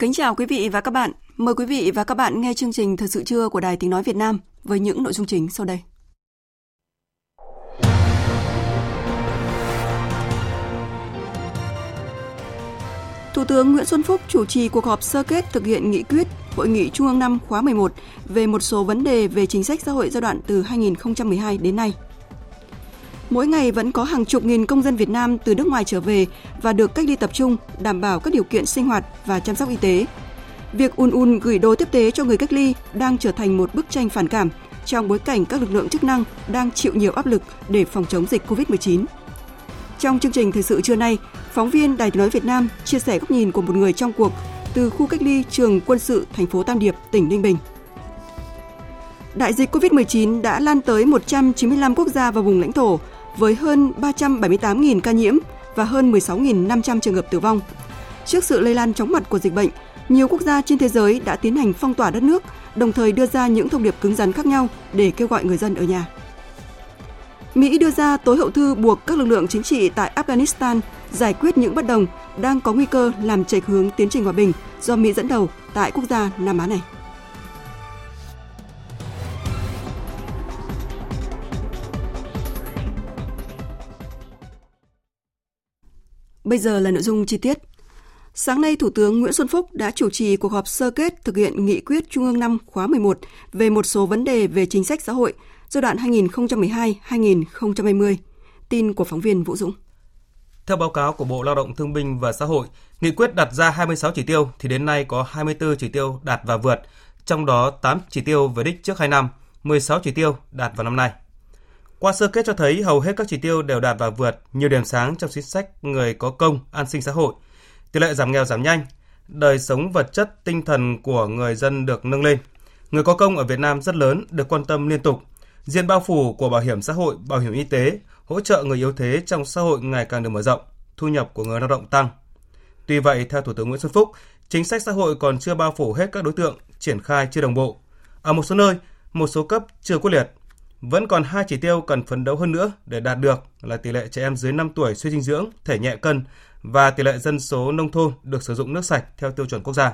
Kính chào quý vị và các bạn. Mời quý vị và các bạn nghe chương trình Thời sự trưa của Đài Tiếng Nói Việt Nam với những nội dung chính sau đây. Thủ tướng Nguyễn Xuân Phúc chủ trì cuộc họp sơ kết thực hiện nghị quyết Hội nghị Trung ương năm khóa 11 về một số vấn đề về chính sách xã hội giai đoạn từ 2012 đến nay. Mỗi ngày vẫn có hàng chục nghìn công dân Việt Nam từ nước ngoài trở về và được cách ly tập trung, đảm bảo các điều kiện sinh hoạt và chăm sóc y tế. Việc ùn ùn gửi đồ tiếp tế cho người cách ly đang trở thành một bức tranh phản cảm trong bối cảnh các lực lượng chức năng đang chịu nhiều áp lực để phòng chống dịch COVID-19. Trong chương trình thời sự trưa nay, phóng viên Đài Tiếng nói Việt Nam chia sẻ góc nhìn của một người trong cuộc từ khu cách ly trường quân sự thành phố Tam Điệp, tỉnh Ninh Bình. Đại dịch COVID-19 đã lan tới 195 quốc gia và vùng lãnh thổ với hơn 378.000 ca nhiễm và hơn 16.500 trường hợp tử vong. Trước sự lây lan chóng mặt của dịch bệnh, nhiều quốc gia trên thế giới đã tiến hành phong tỏa đất nước, đồng thời đưa ra những thông điệp cứng rắn khác nhau để kêu gọi người dân ở nhà. Mỹ đưa ra tối hậu thư buộc các lực lượng chính trị tại Afghanistan giải quyết những bất đồng đang có nguy cơ làm chệch hướng tiến trình hòa bình do Mỹ dẫn đầu tại quốc gia Nam Á này. Bây giờ là nội dung chi tiết. Sáng nay, Thủ tướng Nguyễn Xuân Phúc đã chủ trì cuộc họp sơ kết thực hiện nghị quyết Trung ương 5 khóa 11 về một số vấn đề về chính sách xã hội giai đoạn 2012-2020. Tin của phóng viên Vũ Dũng. Theo báo cáo của Bộ Lao động Thương binh và Xã hội, nghị quyết đặt ra 26 chỉ tiêu thì đến nay có 24 chỉ tiêu đạt và vượt, trong đó 8 chỉ tiêu về đích trước 2 năm, 16 chỉ tiêu đạt vào năm nay. Qua sơ kết cho thấy hầu hết các chỉ tiêu đều đạt và vượt nhiều điểm sáng trong chính sách người có công, an sinh xã hội. Tỷ lệ giảm nghèo giảm nhanh, đời sống vật chất, tinh thần của người dân được nâng lên. Người có công ở Việt Nam rất lớn, được quan tâm liên tục. Diện bao phủ của bảo hiểm xã hội, bảo hiểm y tế, hỗ trợ người yếu thế trong xã hội ngày càng được mở rộng, thu nhập của người lao động tăng. Tuy vậy, theo Thủ tướng Nguyễn Xuân Phúc, chính sách xã hội còn chưa bao phủ hết các đối tượng, triển khai chưa đồng bộ. Ở một số nơi, một số cấp chưa quyết liệt, vẫn còn hai chỉ tiêu cần phấn đấu hơn nữa để đạt được là tỷ lệ trẻ em dưới 5 tuổi suy dinh dưỡng, thể nhẹ cân và tỷ lệ dân số nông thôn được sử dụng nước sạch theo tiêu chuẩn quốc gia.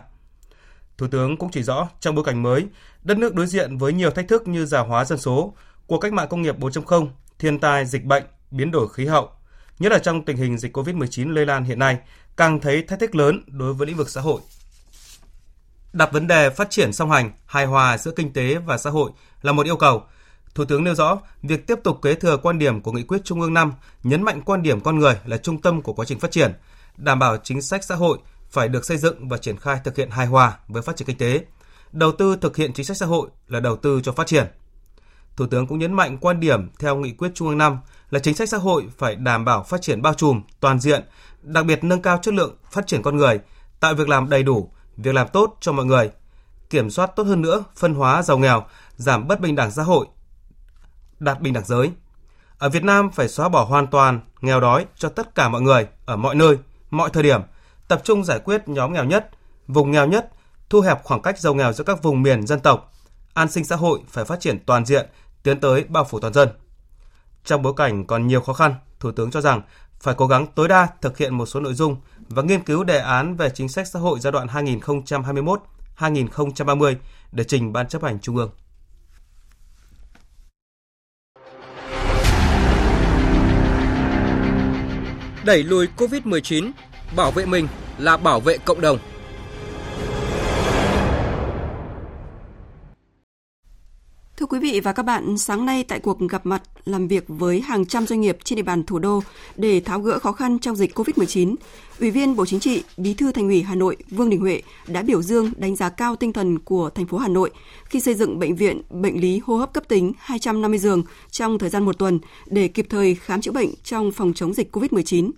Thủ tướng cũng chỉ rõ trong bối cảnh mới, đất nước đối diện với nhiều thách thức như già hóa dân số, cuộc cách mạng công nghiệp 4.0, thiên tai, dịch bệnh, biến đổi khí hậu, nhất là trong tình hình dịch COVID-19 lây lan hiện nay, càng thấy thách thức lớn đối với lĩnh vực xã hội. Đặt vấn đề phát triển song hành, hài hòa giữa kinh tế và xã hội là một yêu cầu – Thủ tướng nêu rõ, việc tiếp tục kế thừa quan điểm của nghị quyết Trung ương 5, nhấn mạnh quan điểm con người là trung tâm của quá trình phát triển, đảm bảo chính sách xã hội phải được xây dựng và triển khai thực hiện hài hòa với phát triển kinh tế. Đầu tư thực hiện chính sách xã hội là đầu tư cho phát triển. Thủ tướng cũng nhấn mạnh quan điểm theo nghị quyết Trung ương 5 là chính sách xã hội phải đảm bảo phát triển bao trùm, toàn diện, đặc biệt nâng cao chất lượng phát triển con người, tạo việc làm đầy đủ, việc làm tốt cho mọi người, kiểm soát tốt hơn nữa phân hóa giàu nghèo, giảm bất bình đẳng xã hội, đạt bình đẳng giới. Ở Việt Nam phải xóa bỏ hoàn toàn nghèo đói cho tất cả mọi người ở mọi nơi, mọi thời điểm, tập trung giải quyết nhóm nghèo nhất, vùng nghèo nhất, thu hẹp khoảng cách giàu nghèo giữa các vùng miền dân tộc. An sinh xã hội phải phát triển toàn diện, tiến tới bao phủ toàn dân. Trong bối cảnh còn nhiều khó khăn, Thủ tướng cho rằng phải cố gắng tối đa thực hiện một số nội dung và nghiên cứu đề án về chính sách xã hội giai đoạn 2021-2030 để trình Ban chấp hành Trung ương. Đẩy lùi COVID-19, bảo vệ mình là bảo vệ cộng đồng. Thưa quý vị và các bạn, sáng nay tại cuộc gặp mặt làm việc với hàng trăm doanh nghiệp trên địa bàn thủ đô để tháo gỡ khó khăn trong dịch COVID-19, Ủy viên Bộ Chính trị, Bí thư Thành ủy Hà Nội Vương Đình Huệ đã biểu dương đánh giá cao tinh thần của thành phố Hà Nội khi xây dựng bệnh viện bệnh lý hô hấp cấp tính 250 giường trong thời gian một tuần để kịp thời khám chữa bệnh trong phòng chống dịch COVID-19.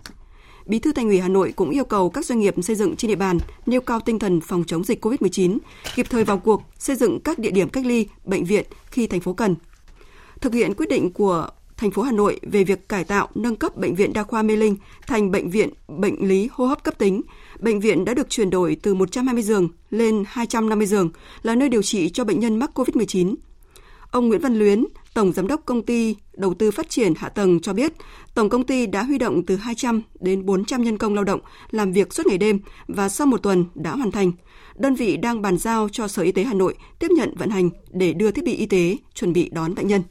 Bí thư Thành ủy Hà Nội cũng yêu cầu các doanh nghiệp xây dựng trên địa bàn nêu cao tinh thần phòng chống dịch COVID-19, kịp thời vào cuộc xây dựng các địa điểm cách ly, bệnh viện khi thành phố cần. Thực hiện quyết định của thành phố Hà Nội về việc cải tạo nâng cấp bệnh viện đa khoa Mê Linh thành bệnh viện bệnh lý hô hấp cấp tính. Bệnh viện đã được chuyển đổi từ 120 giường lên 250 giường, là nơi điều trị cho bệnh nhân mắc COVID-19. Ông Nguyễn Văn Luyến, Tổng Giám đốc Công ty Đầu tư Phát triển Hạ tầng cho biết, Tổng công ty đã huy động từ 200 đến 400 nhân công lao động làm việc suốt ngày đêm và sau một tuần đã hoàn thành. Đơn vị đang bàn giao cho Sở Y tế Hà Nội tiếp nhận vận hành để đưa thiết bị y tế chuẩn bị đón bệnh nhân.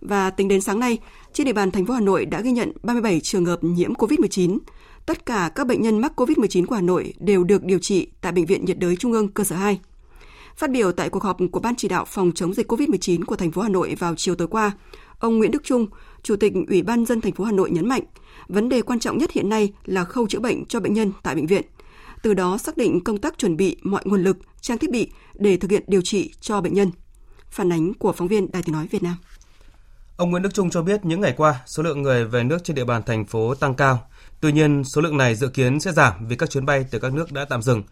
Và tính đến sáng nay, trên địa bàn thành phố Hà Nội đã ghi nhận 37 trường hợp nhiễm COVID-19. Tất cả các bệnh nhân mắc COVID-19 của Hà Nội đều được điều trị tại Bệnh viện nhiệt đới Trung ương cơ sở 2. Phát biểu tại cuộc họp của Ban chỉ đạo phòng chống dịch COVID-19 của thành phố Hà Nội vào chiều tối qua, ông Nguyễn Đức Trung, Chủ tịch Ủy ban dân thành phố Hà Nội nhấn mạnh, vấn đề quan trọng nhất hiện nay là khâu chữa bệnh cho bệnh nhân tại bệnh viện. Từ đó xác định công tác chuẩn bị mọi nguồn lực, trang thiết bị để thực hiện điều trị cho bệnh nhân. Phản ánh của phóng viên Đài Tiếng nói Việt Nam. Ông Nguyễn Đức Trung cho biết những ngày qua, số lượng người về nước trên địa bàn thành phố tăng cao. Tuy nhiên, số lượng này dự kiến sẽ giảm vì các chuyến bay từ các nước đã tạm dừng.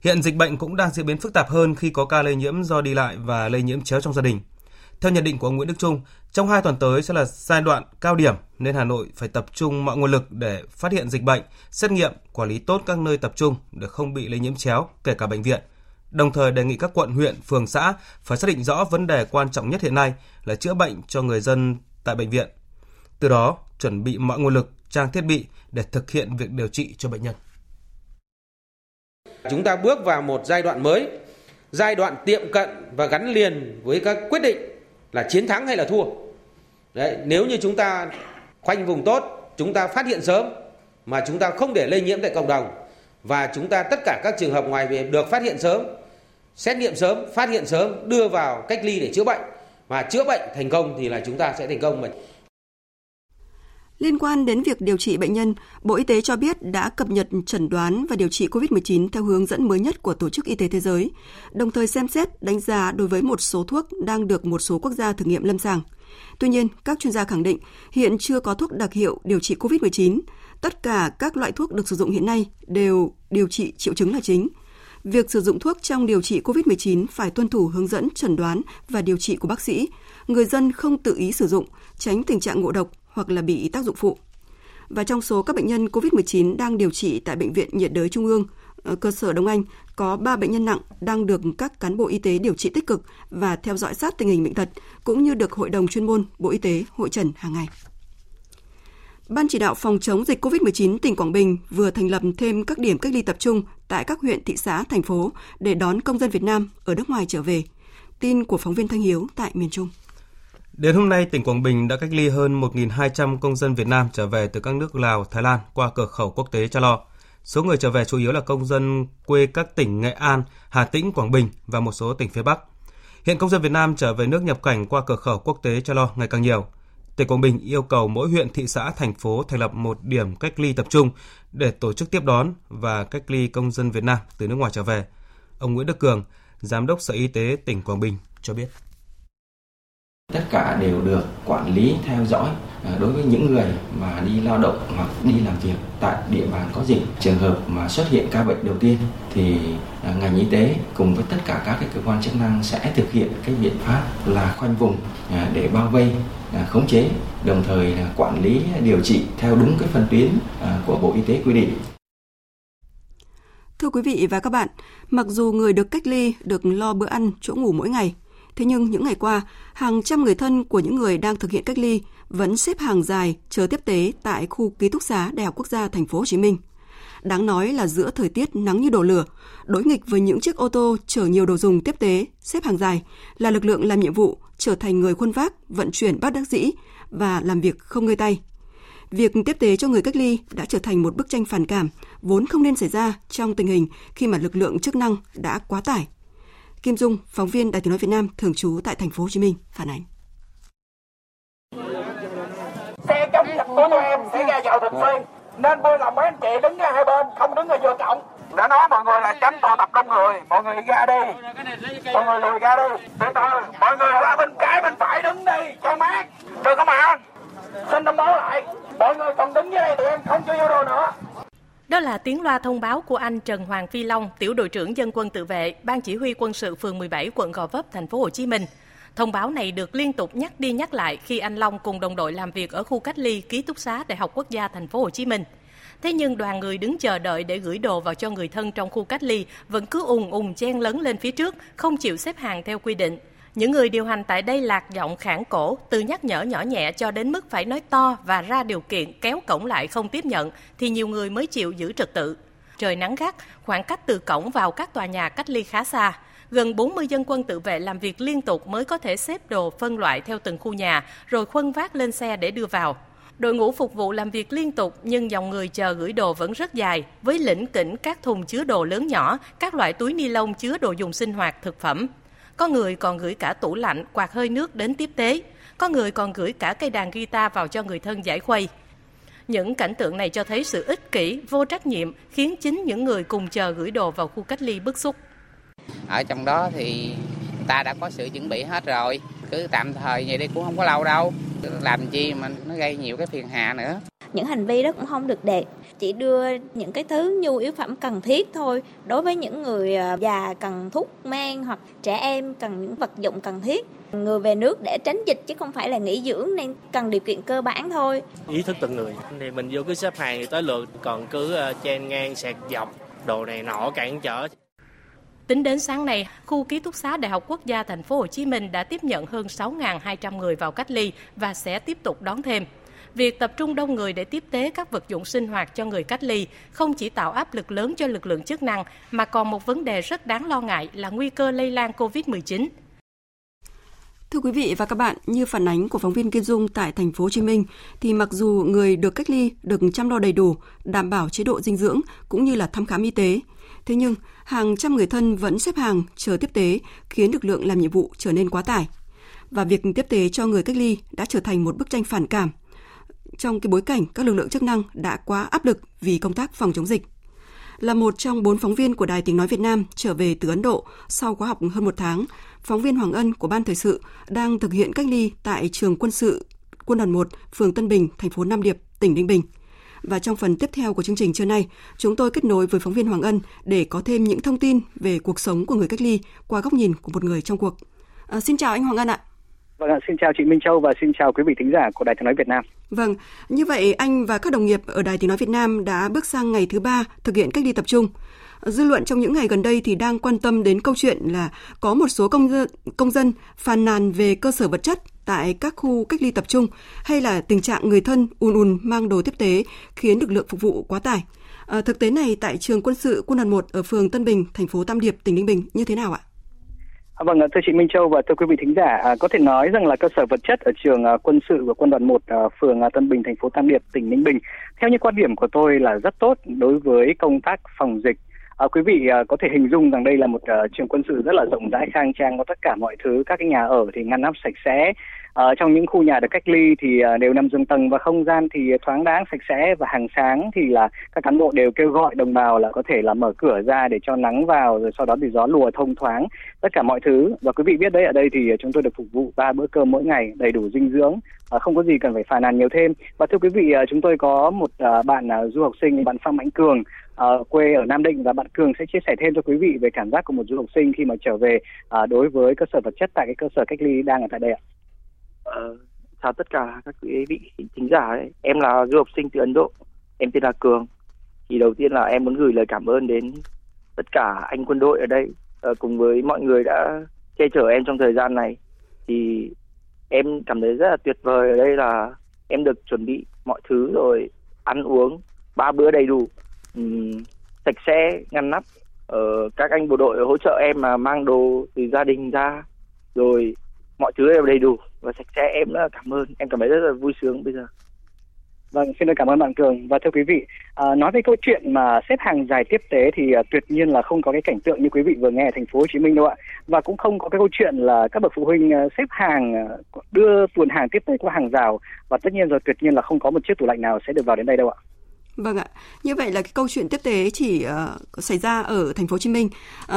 Hiện dịch bệnh cũng đang diễn biến phức tạp hơn khi có ca lây nhiễm do đi lại và lây nhiễm chéo trong gia đình. Theo nhận định của ông Nguyễn Đức Trung, trong hai tuần tới sẽ là giai đoạn cao điểm nên Hà Nội phải tập trung mọi nguồn lực để phát hiện dịch bệnh, xét nghiệm, quản lý tốt các nơi tập trung để không bị lây nhiễm chéo, kể cả bệnh viện. Đồng thời đề nghị các quận, huyện, phường, xã phải xác định rõ vấn đề quan trọng nhất hiện nay là chữa bệnh cho người dân tại bệnh viện. Từ đó, chuẩn bị mọi nguồn lực, trang thiết bị để thực hiện việc điều trị cho bệnh nhân. Chúng ta bước vào một giai đoạn mới, giai đoạn tiệm cận và gắn liền với các quyết định là chiến thắng hay là thua. Đấy, nếu như chúng ta khoanh vùng tốt, chúng ta phát hiện sớm mà chúng ta không để lây nhiễm tại cộng đồng và chúng ta tất cả các trường hợp ngoài về được phát hiện sớm, xét nghiệm sớm, phát hiện sớm, đưa vào cách ly để chữa bệnh và chữa bệnh thành công thì là chúng ta sẽ thành công mà Liên quan đến việc điều trị bệnh nhân, Bộ Y tế cho biết đã cập nhật chẩn đoán và điều trị COVID-19 theo hướng dẫn mới nhất của Tổ chức Y tế Thế giới, đồng thời xem xét đánh giá đối với một số thuốc đang được một số quốc gia thử nghiệm lâm sàng. Tuy nhiên, các chuyên gia khẳng định hiện chưa có thuốc đặc hiệu điều trị COVID-19. Tất cả các loại thuốc được sử dụng hiện nay đều điều trị triệu chứng là chính. Việc sử dụng thuốc trong điều trị COVID-19 phải tuân thủ hướng dẫn chẩn đoán và điều trị của bác sĩ. Người dân không tự ý sử dụng, tránh tình trạng ngộ độc hoặc là bị tác dụng phụ. Và trong số các bệnh nhân COVID-19 đang điều trị tại Bệnh viện nhiệt đới Trung ương, ờ, cơ sở Đông Anh có 3 bệnh nhân nặng đang được các cán bộ y tế điều trị tích cực và theo dõi sát tình hình bệnh tật, cũng như được Hội đồng chuyên môn Bộ Y tế hội trần hàng ngày. Ban chỉ đạo phòng chống dịch COVID-19 tỉnh Quảng Bình vừa thành lập thêm các điểm cách ly tập trung tại các huyện, thị xã, thành phố để đón công dân Việt Nam ở nước ngoài trở về. Tin của phóng viên Thanh Hiếu tại miền Trung. Đến hôm nay, tỉnh Quảng Bình đã cách ly hơn 1.200 công dân Việt Nam trở về từ các nước Lào, Thái Lan qua cửa khẩu quốc tế Cha Lo. Số người trở về chủ yếu là công dân quê các tỉnh Nghệ An, Hà Tĩnh, Quảng Bình và một số tỉnh phía Bắc. Hiện công dân Việt Nam trở về nước nhập cảnh qua cửa khẩu quốc tế Cha Lo ngày càng nhiều. Tỉnh Quảng Bình yêu cầu mỗi huyện, thị xã, thành phố thành lập một điểm cách ly tập trung để tổ chức tiếp đón và cách ly công dân Việt Nam từ nước ngoài trở về. Ông Nguyễn Đức Cường, Giám đốc Sở Y tế tỉnh Quảng Bình cho biết tất cả đều được quản lý theo dõi à, đối với những người mà đi lao động hoặc đi làm việc tại địa bàn có dịch. Trường hợp mà xuất hiện ca bệnh đầu tiên thì à, ngành y tế cùng với tất cả các cái cơ quan chức năng sẽ thực hiện cái biện pháp là khoanh vùng à, để bao vây khống chế đồng thời là quản lý điều trị theo đúng cái phân tuyến của bộ y tế quy định. Thưa quý vị và các bạn, mặc dù người được cách ly được lo bữa ăn, chỗ ngủ mỗi ngày, Thế nhưng những ngày qua, hàng trăm người thân của những người đang thực hiện cách ly vẫn xếp hàng dài chờ tiếp tế tại khu ký túc xá Đại học Quốc gia Thành phố Hồ Chí Minh. Đáng nói là giữa thời tiết nắng như đổ lửa, đối nghịch với những chiếc ô tô chở nhiều đồ dùng tiếp tế, xếp hàng dài là lực lượng làm nhiệm vụ trở thành người khuân vác, vận chuyển bắt đắc dĩ và làm việc không ngơi tay. Việc tiếp tế cho người cách ly đã trở thành một bức tranh phản cảm vốn không nên xảy ra trong tình hình khi mà lực lượng chức năng đã quá tải Kim Dung, phóng viên Đài Tiếng nói Việt Nam thường trú tại thành phố Hồ Chí Minh phản ánh. Xe chống dịch của tụi em sẽ ra vào thường xuyên nên vui lòng mấy anh chị đứng ra hai bên không đứng ở vô cổng. Đã nói mọi người là tránh tụ tập đông người mọi người ra đi. Mọi người lùi ra đi. Từ từ mọi người ra bên trái bên phải đứng đi cho mát. Được không ạ? Xin thông báo lại mọi người còn đứng dưới đây tụi em không cho vô đồ nữa đó là tiếng loa thông báo của anh Trần Hoàng Phi Long, tiểu đội trưởng dân quân tự vệ, ban chỉ huy quân sự phường 17 quận Gò Vấp, thành phố Hồ Chí Minh. Thông báo này được liên tục nhắc đi nhắc lại khi anh Long cùng đồng đội làm việc ở khu cách ly ký túc xá Đại học Quốc gia thành phố Hồ Chí Minh. Thế nhưng đoàn người đứng chờ đợi để gửi đồ vào cho người thân trong khu cách ly vẫn cứ ùng ùng chen lấn lên phía trước, không chịu xếp hàng theo quy định. Những người điều hành tại đây lạc giọng khản cổ, từ nhắc nhở nhỏ nhẹ cho đến mức phải nói to và ra điều kiện kéo cổng lại không tiếp nhận thì nhiều người mới chịu giữ trật tự. Trời nắng gắt, khoảng cách từ cổng vào các tòa nhà cách ly khá xa. Gần 40 dân quân tự vệ làm việc liên tục mới có thể xếp đồ phân loại theo từng khu nhà, rồi khuân vác lên xe để đưa vào. Đội ngũ phục vụ làm việc liên tục nhưng dòng người chờ gửi đồ vẫn rất dài, với lĩnh kỉnh các thùng chứa đồ lớn nhỏ, các loại túi ni lông chứa đồ dùng sinh hoạt, thực phẩm. Có người còn gửi cả tủ lạnh, quạt hơi nước đến tiếp tế. Có người còn gửi cả cây đàn guitar vào cho người thân giải khuây. Những cảnh tượng này cho thấy sự ích kỷ, vô trách nhiệm khiến chính những người cùng chờ gửi đồ vào khu cách ly bức xúc. Ở trong đó thì ta đã có sự chuẩn bị hết rồi, cứ tạm thời vậy đi cũng không có lâu đâu. Làm chi mà nó gây nhiều cái phiền hà nữa. Những hành vi đó cũng không được đẹp chỉ đưa những cái thứ nhu yếu phẩm cần thiết thôi. Đối với những người à, già cần thuốc men hoặc trẻ em cần những vật dụng cần thiết người về nước để tránh dịch chứ không phải là nghỉ dưỡng nên cần điều kiện cơ bản thôi. Ý thức từng người. Thì mình vô cứ xếp hàng thì tới lượt còn cứ à, chen ngang sạc dọc đồ này nọ cản trở Tính đến sáng nay, khu ký túc xá Đại học Quốc gia Thành phố Hồ Chí Minh đã tiếp nhận hơn 6.200 người vào cách ly và sẽ tiếp tục đón thêm. Việc tập trung đông người để tiếp tế các vật dụng sinh hoạt cho người cách ly không chỉ tạo áp lực lớn cho lực lượng chức năng mà còn một vấn đề rất đáng lo ngại là nguy cơ lây lan COVID-19. Thưa quý vị và các bạn, như phản ánh của phóng viên Kim Dung tại thành phố Hồ Chí Minh thì mặc dù người được cách ly được chăm lo đầy đủ, đảm bảo chế độ dinh dưỡng cũng như là thăm khám y tế, thế nhưng hàng trăm người thân vẫn xếp hàng chờ tiếp tế khiến lực lượng làm nhiệm vụ trở nên quá tải. Và việc tiếp tế cho người cách ly đã trở thành một bức tranh phản cảm trong cái bối cảnh các lực lượng chức năng đã quá áp lực vì công tác phòng chống dịch. Là một trong bốn phóng viên của Đài Tiếng Nói Việt Nam trở về từ Ấn Độ sau khóa học hơn một tháng, phóng viên Hoàng Ân của Ban Thời sự đang thực hiện cách ly tại trường quân sự quân đoàn 1, phường Tân Bình, thành phố Nam Điệp, tỉnh Ninh Bình. Và trong phần tiếp theo của chương trình trưa nay, chúng tôi kết nối với phóng viên Hoàng Ân để có thêm những thông tin về cuộc sống của người cách ly qua góc nhìn của một người trong cuộc. À, xin chào anh Hoàng Ân ạ. Vâng, xin chào chị Minh Châu và xin chào quý vị thính giả của Đài Tiếng nói Việt Nam. Vâng, như vậy anh và các đồng nghiệp ở Đài Tiếng nói Việt Nam đã bước sang ngày thứ ba thực hiện cách ly tập trung. Dư luận trong những ngày gần đây thì đang quan tâm đến câu chuyện là có một số công dân, công dân phàn nàn về cơ sở vật chất tại các khu cách ly tập trung hay là tình trạng người thân ùn ùn mang đồ tiếp tế khiến lực lượng phục vụ quá tải. À, thực tế này tại trường quân sự quân đoàn 1 ở phường Tân Bình, thành phố Tam Điệp, tỉnh Ninh Bình như thế nào ạ? À, vâng, à, thưa chị Minh Châu và thưa quý vị thính giả, à, có thể nói rằng là cơ sở vật chất ở trường à, quân sự của quân đoàn 1 phường à, Tân Bình, thành phố Tam Điệp, tỉnh Ninh Bình, theo như quan điểm của tôi là rất tốt đối với công tác phòng dịch. À, quý vị à, có thể hình dung rằng đây là một à, trường quân sự rất là rộng rãi khang trang có tất cả mọi thứ. Các cái nhà ở thì ngăn nắp sạch sẽ ở trong những khu nhà được cách ly thì ờ, đều nằm giường tầng và không gian thì thoáng đáng sạch sẽ và hàng sáng thì là các cán bộ đều kêu gọi đồng bào là có thể là mở cửa ra để cho nắng vào rồi sau đó thì gió lùa thông thoáng tất cả mọi thứ và quý vị biết đấy ở đây thì ờ, chúng tôi được phục vụ ba bữa cơm mỗi ngày đầy đủ dinh dưỡng không có gì cần phải phàn nàn nhiều thêm và thưa quý vị chúng tôi có một bạn du học sinh bạn Phạm Mạnh Cường uh, quê ở Nam Định và bạn Cường sẽ chia sẻ thêm cho quý vị về cảm giác của một du học sinh khi mà trở về uh, đối với cơ sở vật chất tại cái cơ sở cách ly đang ở tại đây ạ. Ờ, uh, chào tất cả các quý vị thính giả ấy. Em là du học sinh từ Ấn Độ. Em tên là Cường. Thì đầu tiên là em muốn gửi lời cảm ơn đến tất cả anh quân đội ở đây uh, cùng với mọi người đã che chở em trong thời gian này. Thì em cảm thấy rất là tuyệt vời ở đây là em được chuẩn bị mọi thứ rồi ăn uống ba bữa đầy đủ um, sạch sẽ ngăn nắp ở uh, các anh bộ đội hỗ trợ em mà mang đồ từ gia đình ra rồi mọi thứ đều đầy đủ và sạch sẽ em rất là cảm ơn em cảm thấy rất là vui sướng bây giờ Vâng, xin được cảm ơn bạn Cường. Và thưa quý vị, à, nói về câu chuyện mà xếp hàng dài tiếp tế thì à, tuyệt nhiên là không có cái cảnh tượng như quý vị vừa nghe ở thành phố Hồ Chí Minh đâu ạ. Và cũng không có cái câu chuyện là các bậc phụ huynh à, xếp hàng à, đưa tuần hàng tiếp tế qua hàng rào và tất nhiên rồi tuyệt nhiên là không có một chiếc tủ lạnh nào sẽ được vào đến đây đâu ạ. Vâng ạ. Như vậy là cái câu chuyện tiếp tế chỉ uh, xảy ra ở thành phố Hồ Chí Minh. Uh,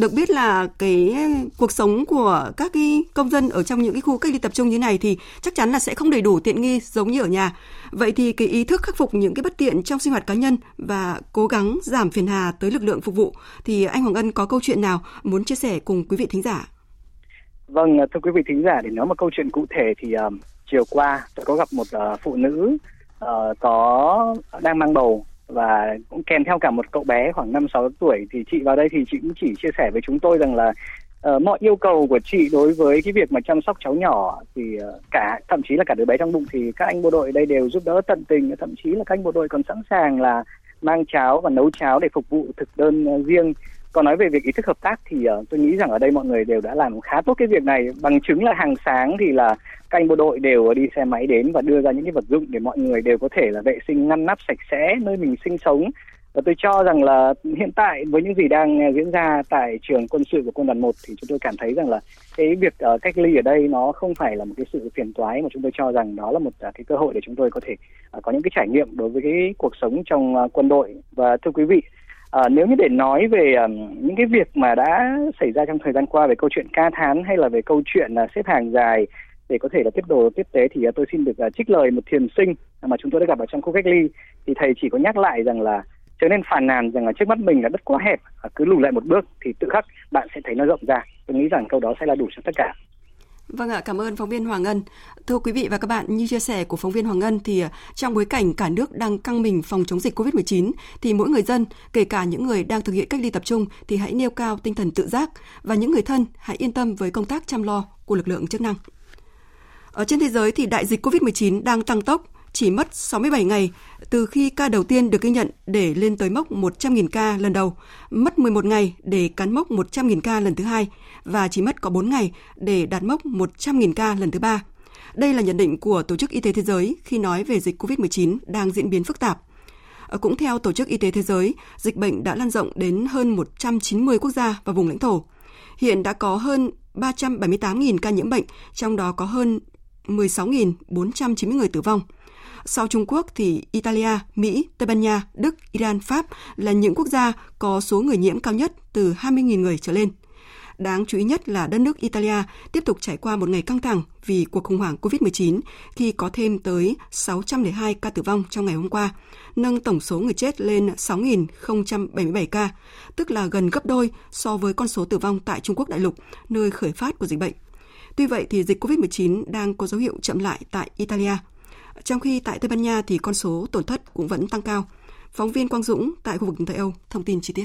được biết là cái cuộc sống của các cái công dân ở trong những cái khu cách ly tập trung như này thì chắc chắn là sẽ không đầy đủ tiện nghi giống như ở nhà. Vậy thì cái ý thức khắc phục những cái bất tiện trong sinh hoạt cá nhân và cố gắng giảm phiền hà tới lực lượng phục vụ thì anh Hoàng Ân có câu chuyện nào muốn chia sẻ cùng quý vị thính giả? Vâng, thưa quý vị thính giả, để nói một câu chuyện cụ thể thì uh, chiều qua tôi có gặp một uh, phụ nữ uh, có đang mang bầu và cũng kèm theo cả một cậu bé khoảng 5 6 tuổi. Thì chị vào đây thì chị cũng chỉ chia sẻ với chúng tôi rằng là uh, mọi yêu cầu của chị đối với cái việc mà chăm sóc cháu nhỏ thì uh, cả thậm chí là cả đứa bé trong bụng thì các anh bộ đội đây đều giúp đỡ tận tình. Thậm chí là các anh bộ đội còn sẵn sàng là mang cháo và nấu cháo để phục vụ thực đơn uh, riêng. Còn nói về việc ý thức hợp tác thì uh, tôi nghĩ rằng ở đây mọi người đều đã làm khá tốt cái việc này. Bằng chứng là hàng sáng thì là các anh bộ đội đều đi xe máy đến và đưa ra những cái vật dụng để mọi người đều có thể là vệ sinh ngăn nắp sạch sẽ nơi mình sinh sống. Và tôi cho rằng là hiện tại với những gì đang ờ, diễn ra tại trường quân sự của quân đoàn 1 thì chúng tôi cảm thấy rằng là cái việc uh, cách ly ở đây nó không phải là một cái sự phiền toái mà chúng tôi cho rằng đó là một uh, cái cơ hội để chúng tôi có thể uh, có những cái trải nghiệm đối với cái cuộc sống trong uh, quân đội. Và thưa quý vị À, nếu như để nói về um, những cái việc mà đã xảy ra trong thời gian qua về câu chuyện ca thán hay là về câu chuyện uh, xếp hàng dài để có thể là tiếp đồ tiếp tế thì à, tôi xin được à, trích lời một thiền sinh mà chúng tôi đã gặp ở trong khu cách ly thì thầy chỉ có nhắc lại rằng là trở nên phàn nàn rằng là trước mắt mình là đất quá hẹp cứ lùi lại một bước thì tự khắc bạn sẽ thấy nó rộng ra tôi nghĩ rằng câu đó sẽ là đủ cho tất cả Vâng ạ, cảm ơn phóng viên Hoàng Ngân. Thưa quý vị và các bạn, như chia sẻ của phóng viên Hoàng Ngân thì à, trong bối cảnh cả nước đang căng mình phòng chống dịch COVID-19 thì mỗi người dân, kể cả những người đang thực hiện cách ly tập trung thì hãy nêu cao tinh thần tự giác và những người thân hãy yên tâm với công tác chăm lo của lực lượng chức năng. Ở trên thế giới thì đại dịch COVID-19 đang tăng tốc, chỉ mất 67 ngày từ khi ca đầu tiên được ghi nhận để lên tới mốc 100.000 ca lần đầu, mất 11 ngày để cán mốc 100.000 ca lần thứ hai và chỉ mất có 4 ngày để đạt mốc 100.000 ca lần thứ ba. Đây là nhận định của Tổ chức Y tế Thế giới khi nói về dịch COVID-19 đang diễn biến phức tạp. Ờ, cũng theo Tổ chức Y tế Thế giới, dịch bệnh đã lan rộng đến hơn 190 quốc gia và vùng lãnh thổ. Hiện đã có hơn 378.000 ca nhiễm bệnh, trong đó có hơn 16.490 người tử vong. Sau Trung Quốc thì Italia, Mỹ, Tây Ban Nha, Đức, Iran, Pháp là những quốc gia có số người nhiễm cao nhất từ 20.000 người trở lên. Đáng chú ý nhất là đất nước Italia tiếp tục trải qua một ngày căng thẳng vì cuộc khủng hoảng COVID-19 khi có thêm tới 602 ca tử vong trong ngày hôm qua, nâng tổng số người chết lên 6.077 ca, tức là gần gấp đôi so với con số tử vong tại Trung Quốc đại lục, nơi khởi phát của dịch bệnh. Tuy vậy thì dịch COVID-19 đang có dấu hiệu chậm lại tại Italia. Trong khi tại Tây Ban Nha thì con số tổn thất cũng vẫn tăng cao. Phóng viên Quang Dũng tại khu vực Tây Âu thông tin chi tiết.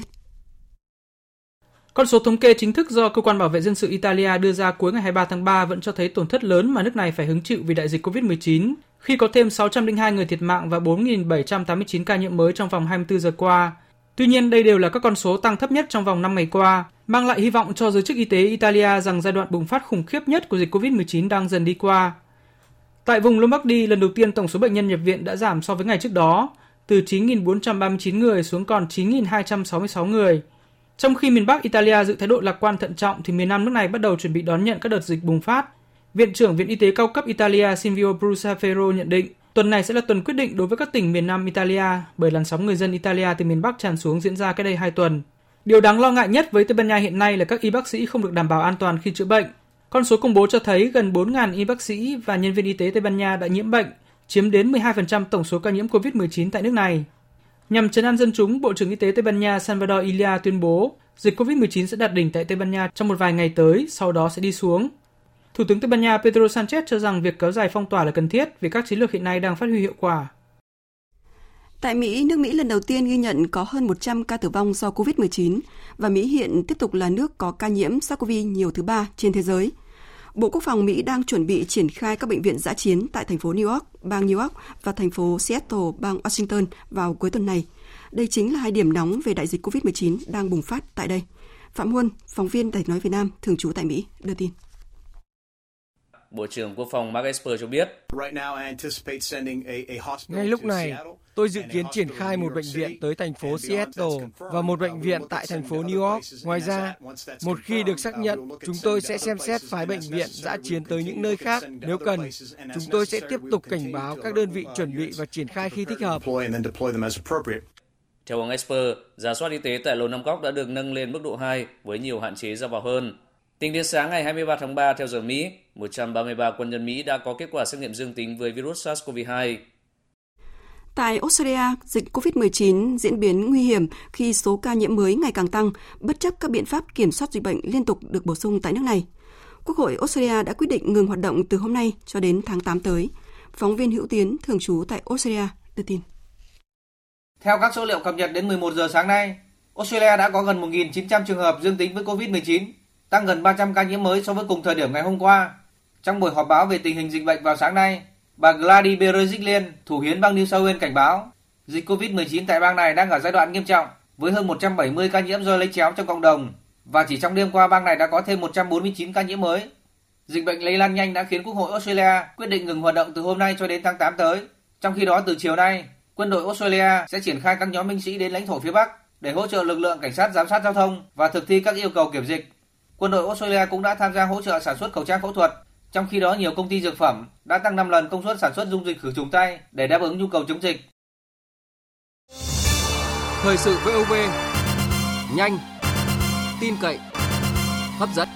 Con số thống kê chính thức do Cơ quan Bảo vệ Dân sự Italia đưa ra cuối ngày 23 tháng 3 vẫn cho thấy tổn thất lớn mà nước này phải hứng chịu vì đại dịch COVID-19, khi có thêm 602 người thiệt mạng và 4.789 ca nhiễm mới trong vòng 24 giờ qua. Tuy nhiên, đây đều là các con số tăng thấp nhất trong vòng 5 ngày qua, mang lại hy vọng cho giới chức y tế Italia rằng giai đoạn bùng phát khủng khiếp nhất của dịch COVID-19 đang dần đi qua. Tại vùng Lombardy, lần đầu tiên tổng số bệnh nhân nhập viện đã giảm so với ngày trước đó, từ 9.439 người xuống còn 9.266 người – trong khi miền Bắc Italia giữ thái độ lạc quan thận trọng thì miền Nam nước này bắt đầu chuẩn bị đón nhận các đợt dịch bùng phát. Viện trưởng Viện Y tế cao cấp Italia Silvio Brusafero nhận định tuần này sẽ là tuần quyết định đối với các tỉnh miền Nam Italia bởi làn sóng người dân Italia từ miền Bắc tràn xuống diễn ra cách đây 2 tuần. Điều đáng lo ngại nhất với Tây Ban Nha hiện nay là các y bác sĩ không được đảm bảo an toàn khi chữa bệnh. Con số công bố cho thấy gần 4.000 y bác sĩ và nhân viên y tế Tây Ban Nha đã nhiễm bệnh, chiếm đến 12% tổng số ca nhiễm COVID-19 tại nước này. Nhằm chấn an dân chúng, Bộ trưởng Y tế Tây Ban Nha Salvador Illa tuyên bố dịch COVID-19 sẽ đạt đỉnh tại Tây Ban Nha trong một vài ngày tới, sau đó sẽ đi xuống. Thủ tướng Tây Ban Nha Pedro Sanchez cho rằng việc kéo dài phong tỏa là cần thiết vì các chiến lược hiện nay đang phát huy hiệu quả. Tại Mỹ, nước Mỹ lần đầu tiên ghi nhận có hơn 100 ca tử vong do COVID-19 và Mỹ hiện tiếp tục là nước có ca nhiễm SARS-CoV nhiều thứ ba trên thế giới. Bộ Quốc phòng Mỹ đang chuẩn bị triển khai các bệnh viện giã chiến tại thành phố New York, bang New York và thành phố Seattle, bang Washington vào cuối tuần này. Đây chính là hai điểm nóng về đại dịch COVID-19 đang bùng phát tại đây. Phạm Huân, phóng viên Đài Nói Việt Nam, thường trú tại Mỹ, đưa tin. Bộ trưởng Quốc phòng Mark Esper cho biết. Ngay lúc này, tôi dự kiến triển khai một bệnh viện tới thành phố Seattle và một bệnh viện tại thành phố New York. Ngoài ra, một khi được xác nhận, chúng tôi sẽ xem xét phái bệnh viện giã chiến tới những nơi khác nếu cần. Chúng tôi sẽ tiếp tục cảnh báo các đơn vị chuẩn bị và triển khai khi thích hợp. Theo ông Esper, giả soát y tế tại Lầu Năm Góc đã được nâng lên mức độ 2 với nhiều hạn chế ra vào hơn. Tính đến sáng ngày 23 tháng 3 theo giờ Mỹ, 133 quân nhân Mỹ đã có kết quả xét nghiệm dương tính với virus SARS-CoV-2. Tại Australia, dịch COVID-19 diễn biến nguy hiểm khi số ca nhiễm mới ngày càng tăng, bất chấp các biện pháp kiểm soát dịch bệnh liên tục được bổ sung tại nước này. Quốc hội Australia đã quyết định ngừng hoạt động từ hôm nay cho đến tháng 8 tới. Phóng viên Hữu Tiến, thường trú tại Australia, đưa tin. Theo các số liệu cập nhật đến 11 giờ sáng nay, Australia đã có gần 1.900 trường hợp dương tính với COVID-19, tăng gần 300 ca nhiễm mới so với cùng thời điểm ngày hôm qua. Trong buổi họp báo về tình hình dịch bệnh vào sáng nay, bà Gladys Berejiklian, thủ hiến bang New South Wales cảnh báo, dịch COVID-19 tại bang này đang ở giai đoạn nghiêm trọng với hơn 170 ca nhiễm do lây chéo trong cộng đồng và chỉ trong đêm qua bang này đã có thêm 149 ca nhiễm mới. Dịch bệnh lây lan nhanh đã khiến Quốc hội Australia quyết định ngừng hoạt động từ hôm nay cho đến tháng 8 tới. Trong khi đó từ chiều nay, quân đội Australia sẽ triển khai các nhóm binh sĩ đến lãnh thổ phía Bắc để hỗ trợ lực lượng cảnh sát giám sát giao thông và thực thi các yêu cầu kiểm dịch. Quân đội Australia cũng đã tham gia hỗ trợ sản xuất khẩu trang phẫu thuật. Trong khi đó, nhiều công ty dược phẩm đã tăng 5 lần công suất sản xuất dung dịch khử trùng tay để đáp ứng nhu cầu chống dịch. Thời sự VOV, nhanh, tin cậy, hấp dẫn.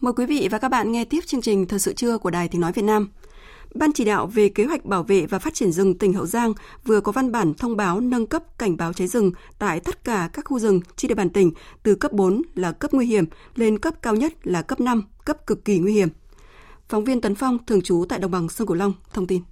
Mời quý vị và các bạn nghe tiếp chương trình Thời sự trưa của Đài Tiếng Nói Việt Nam. Ban chỉ đạo về kế hoạch bảo vệ và phát triển rừng tỉnh Hậu Giang vừa có văn bản thông báo nâng cấp cảnh báo cháy rừng tại tất cả các khu rừng trên địa bàn tỉnh từ cấp 4 là cấp nguy hiểm lên cấp cao nhất là cấp 5, cấp cực kỳ nguy hiểm. Phóng viên Tấn Phong thường trú tại đồng bằng sông Cửu Long thông tin.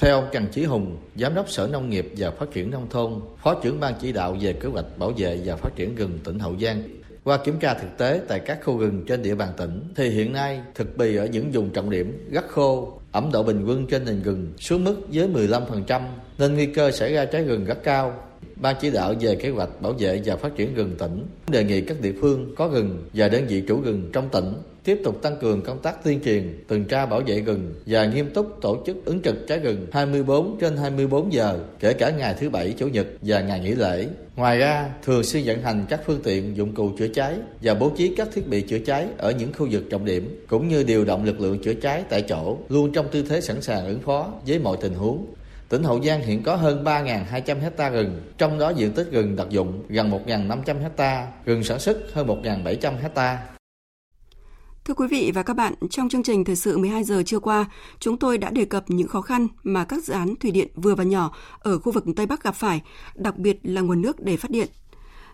Theo ông Trần Chí Hùng, Giám đốc Sở Nông nghiệp và Phát triển Nông thôn, Phó trưởng Ban chỉ đạo về kế hoạch bảo vệ và phát triển rừng tỉnh Hậu Giang, qua kiểm tra thực tế tại các khu rừng trên địa bàn tỉnh, thì hiện nay thực bì ở những vùng trọng điểm rất khô, ẩm độ bình quân trên nền rừng xuống mức dưới 15%, nên nguy cơ xảy ra cháy rừng rất cao. Ban chỉ đạo về kế hoạch bảo vệ và phát triển rừng tỉnh đề nghị các địa phương có rừng và đơn vị chủ rừng trong tỉnh tiếp tục tăng cường công tác tuyên truyền, tuần tra bảo vệ rừng và nghiêm túc tổ chức ứng trực cháy rừng 24 trên 24 giờ, kể cả ngày thứ Bảy, Chủ nhật và ngày nghỉ lễ. Ngoài ra, thường xuyên vận hành các phương tiện dụng cụ chữa cháy và bố trí các thiết bị chữa cháy ở những khu vực trọng điểm, cũng như điều động lực lượng chữa cháy tại chỗ, luôn trong tư thế sẵn sàng ứng phó với mọi tình huống. Tỉnh Hậu Giang hiện có hơn 3.200 hecta rừng, trong đó diện tích rừng đặc dụng gần 1.500 hecta, rừng sản xuất hơn 1.700 hecta. Thưa quý vị và các bạn, trong chương trình Thời sự 12 giờ trưa qua, chúng tôi đã đề cập những khó khăn mà các dự án thủy điện vừa và nhỏ ở khu vực Tây Bắc gặp phải, đặc biệt là nguồn nước để phát điện.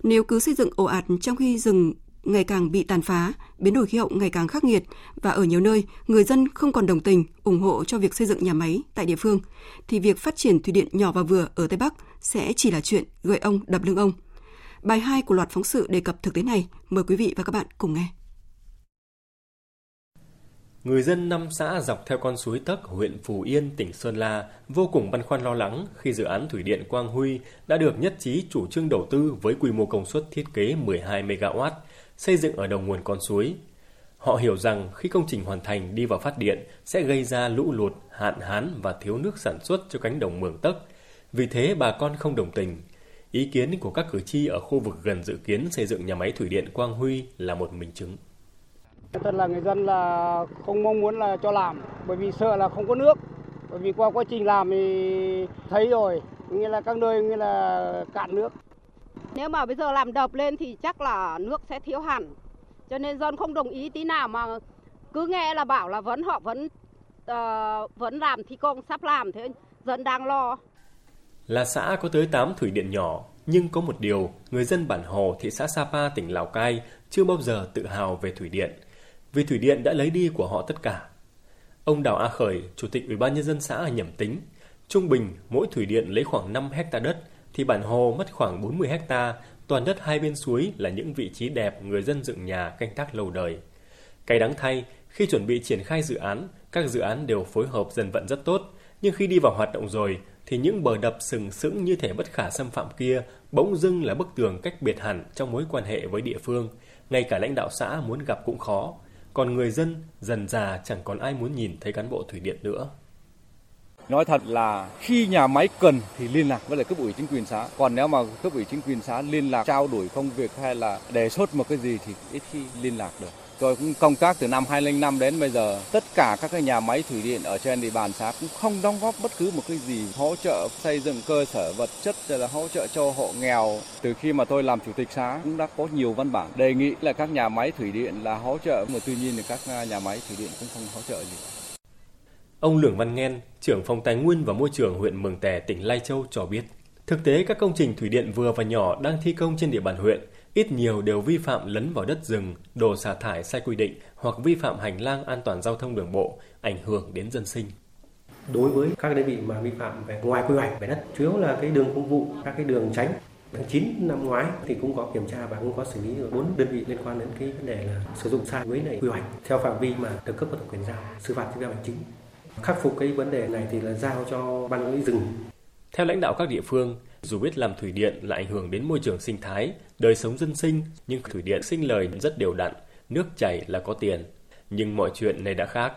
Nếu cứ xây dựng ồ ạt trong khi rừng ngày càng bị tàn phá, biến đổi khí hậu ngày càng khắc nghiệt và ở nhiều nơi người dân không còn đồng tình, ủng hộ cho việc xây dựng nhà máy tại địa phương, thì việc phát triển thủy điện nhỏ và vừa ở Tây Bắc sẽ chỉ là chuyện gợi ông đập lưng ông. Bài 2 của loạt phóng sự đề cập thực tế này, mời quý vị và các bạn cùng nghe. Người dân năm xã dọc theo con suối Tấc, huyện Phù Yên, tỉnh Sơn La vô cùng băn khoăn lo lắng khi dự án thủy điện Quang Huy đã được nhất trí chủ trương đầu tư với quy mô công suất thiết kế 12 MW, xây dựng ở đầu nguồn con suối. Họ hiểu rằng khi công trình hoàn thành đi vào phát điện sẽ gây ra lũ lụt, hạn hán và thiếu nước sản xuất cho cánh đồng Mường Tấc. Vì thế bà con không đồng tình. Ý kiến của các cử tri ở khu vực gần dự kiến xây dựng nhà máy thủy điện Quang Huy là một minh chứng. Thật là người dân là không mong muốn là cho làm bởi vì sợ là không có nước. Bởi vì qua quá trình làm thì thấy rồi, nghĩa là các nơi nghĩa là cạn nước. Nếu mà bây giờ làm đập lên thì chắc là nước sẽ thiếu hẳn. Cho nên dân không đồng ý tí nào mà cứ nghe là bảo là vẫn họ vẫn uh, vẫn làm thi công sắp làm thế dân đang lo. Là xã có tới 8 thủy điện nhỏ, nhưng có một điều, người dân bản Hồ, thị xã Sapa, tỉnh Lào Cai chưa bao giờ tự hào về thủy điện vì thủy điện đã lấy đi của họ tất cả. Ông Đào A Khởi, Chủ tịch Ủy ban nhân dân xã nhẩm tính, trung bình mỗi thủy điện lấy khoảng 5 hecta đất thì bản hồ mất khoảng 40 hecta, toàn đất hai bên suối là những vị trí đẹp người dân dựng nhà canh tác lâu đời. Cái đáng thay, khi chuẩn bị triển khai dự án, các dự án đều phối hợp dần vận rất tốt, Nhưng khi đi vào hoạt động rồi thì những bờ đập sừng sững như thể bất khả xâm phạm kia bỗng dưng là bức tường cách biệt hẳn trong mối quan hệ với địa phương. Ngay cả lãnh đạo xã muốn gặp cũng khó. Còn người dân, dần già chẳng còn ai muốn nhìn thấy cán bộ thủy điện nữa. Nói thật là khi nhà máy cần thì liên lạc với lại cấp ủy chính quyền xã. Còn nếu mà cấp ủy chính quyền xã liên lạc, trao đổi công việc hay là đề xuất một cái gì thì ít khi liên lạc được. Tôi cũng công tác từ năm 2005 đến bây giờ, tất cả các cái nhà máy thủy điện ở trên địa bàn xã cũng không đóng góp bất cứ một cái gì hỗ trợ xây dựng cơ sở vật chất hay là hỗ trợ cho hộ nghèo. Từ khi mà tôi làm chủ tịch xã cũng đã có nhiều văn bản đề nghị là các nhà máy thủy điện là hỗ trợ, mà tuy nhiên thì các à, nhà máy thủy điện cũng không hỗ trợ gì. Ông Lường Văn Nghen, trưởng phòng Tài nguyên và Môi trường huyện Mường Tè, tỉnh Lai Châu cho biết, thực tế các công trình thủy điện vừa và nhỏ đang thi công trên địa bàn huyện ít nhiều đều vi phạm lấn vào đất rừng, đổ xả thải sai quy định hoặc vi phạm hành lang an toàn giao thông đường bộ, ảnh hưởng đến dân sinh. Đối với các đơn vị mà vi phạm về ngoài quy hoạch về đất, chủ yếu là cái đường công vụ, các cái đường tránh Tháng 9 năm ngoái thì cũng có kiểm tra và cũng có xử lý ở bốn đơn vị liên quan đến cái vấn đề là sử dụng sai với này quy hoạch theo phạm vi mà được cấp có thẩm quyền giao xử phạt vi phạm hành chính. Khắc phục cái vấn đề này thì là giao cho ban quản lý rừng. Theo lãnh đạo các địa phương, dù biết làm thủy điện là ảnh hưởng đến môi trường sinh thái, đời sống dân sinh, nhưng thủy điện sinh lời rất đều đặn, nước chảy là có tiền. Nhưng mọi chuyện này đã khác.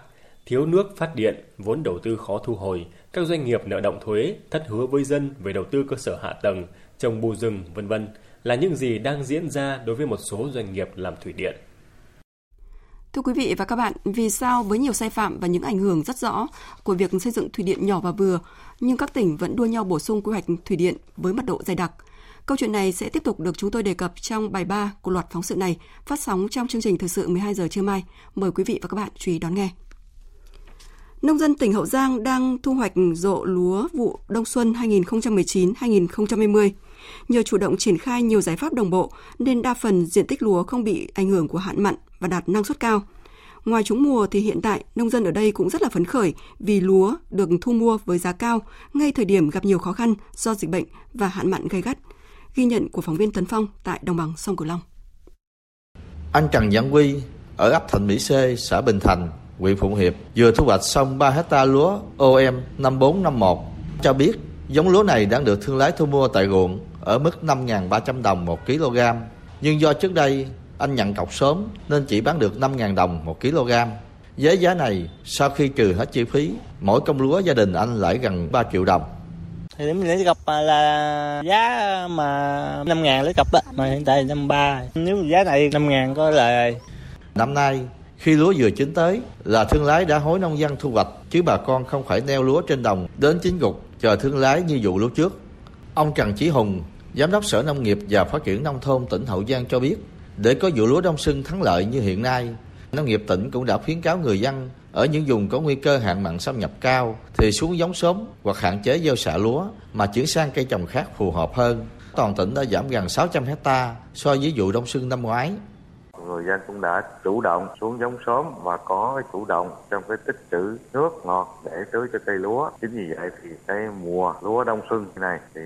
Thiếu nước phát điện, vốn đầu tư khó thu hồi, các doanh nghiệp nợ động thuế, thất hứa với dân về đầu tư cơ sở hạ tầng, trồng bù rừng, vân vân là những gì đang diễn ra đối với một số doanh nghiệp làm thủy điện. Thưa quý vị và các bạn, vì sao với nhiều sai phạm và những ảnh hưởng rất rõ của việc xây dựng thủy điện nhỏ và vừa, nhưng các tỉnh vẫn đua nhau bổ sung quy hoạch thủy điện với mật độ dày đặc? Câu chuyện này sẽ tiếp tục được chúng tôi đề cập trong bài 3 của loạt phóng sự này, phát sóng trong chương trình thời sự 12 giờ trưa mai. Mời quý vị và các bạn chú ý đón nghe. Nông dân tỉnh Hậu Giang đang thu hoạch rộ lúa vụ đông xuân 2019-2020. Nhờ chủ động triển khai nhiều giải pháp đồng bộ nên đa phần diện tích lúa không bị ảnh hưởng của hạn mặn và đạt năng suất cao. Ngoài trúng mùa thì hiện tại nông dân ở đây cũng rất là phấn khởi vì lúa được thu mua với giá cao ngay thời điểm gặp nhiều khó khăn do dịch bệnh và hạn mặn gây gắt. Ghi nhận của phóng viên Tấn Phong tại đồng bằng sông Cửu Long. Anh Trần Văn Quy ở ấp Thạnh Mỹ C, xã Bình Thành, huyện Phụng Hiệp vừa thu hoạch xong 3 hecta lúa OM 5451 cho biết giống lúa này đang được thương lái thu mua tại ruộng ở mức 5.300 đồng một kg. Nhưng do trước đây anh nhận cọc sớm nên chỉ bán được 5.000 đồng một kg. Với giá này, sau khi trừ hết chi phí, mỗi công lúa gia đình anh lãi gần 3 triệu đồng. Thì mình lấy cặp à, là giá à, mà 5 ngàn lấy cặp á, mà hiện tại năm ba Nếu giá này 5 ngàn có lời. Năm nay, khi lúa vừa chín tới là thương lái đã hối nông dân thu hoạch chứ bà con không phải neo lúa trên đồng đến chín gục chờ thương lái như vụ lúa trước. Ông Trần Chí Hùng, Giám đốc Sở Nông nghiệp và Phát triển Nông thôn tỉnh Hậu Giang cho biết, để có vụ lúa đông xuân thắng lợi như hiện nay, nông nghiệp tỉnh cũng đã khuyến cáo người dân ở những vùng có nguy cơ hạn mặn xâm nhập cao thì xuống giống sớm hoặc hạn chế gieo xạ lúa mà chuyển sang cây trồng khác phù hợp hơn. Toàn tỉnh đã giảm gần 600 hecta so với vụ đông xuân năm ngoái người dân cũng đã chủ động xuống giống sớm và có cái chủ động trong cái tích trữ nước ngọt để tưới cho cây lúa. Chính vì vậy thì cái mùa lúa đông xuân này thì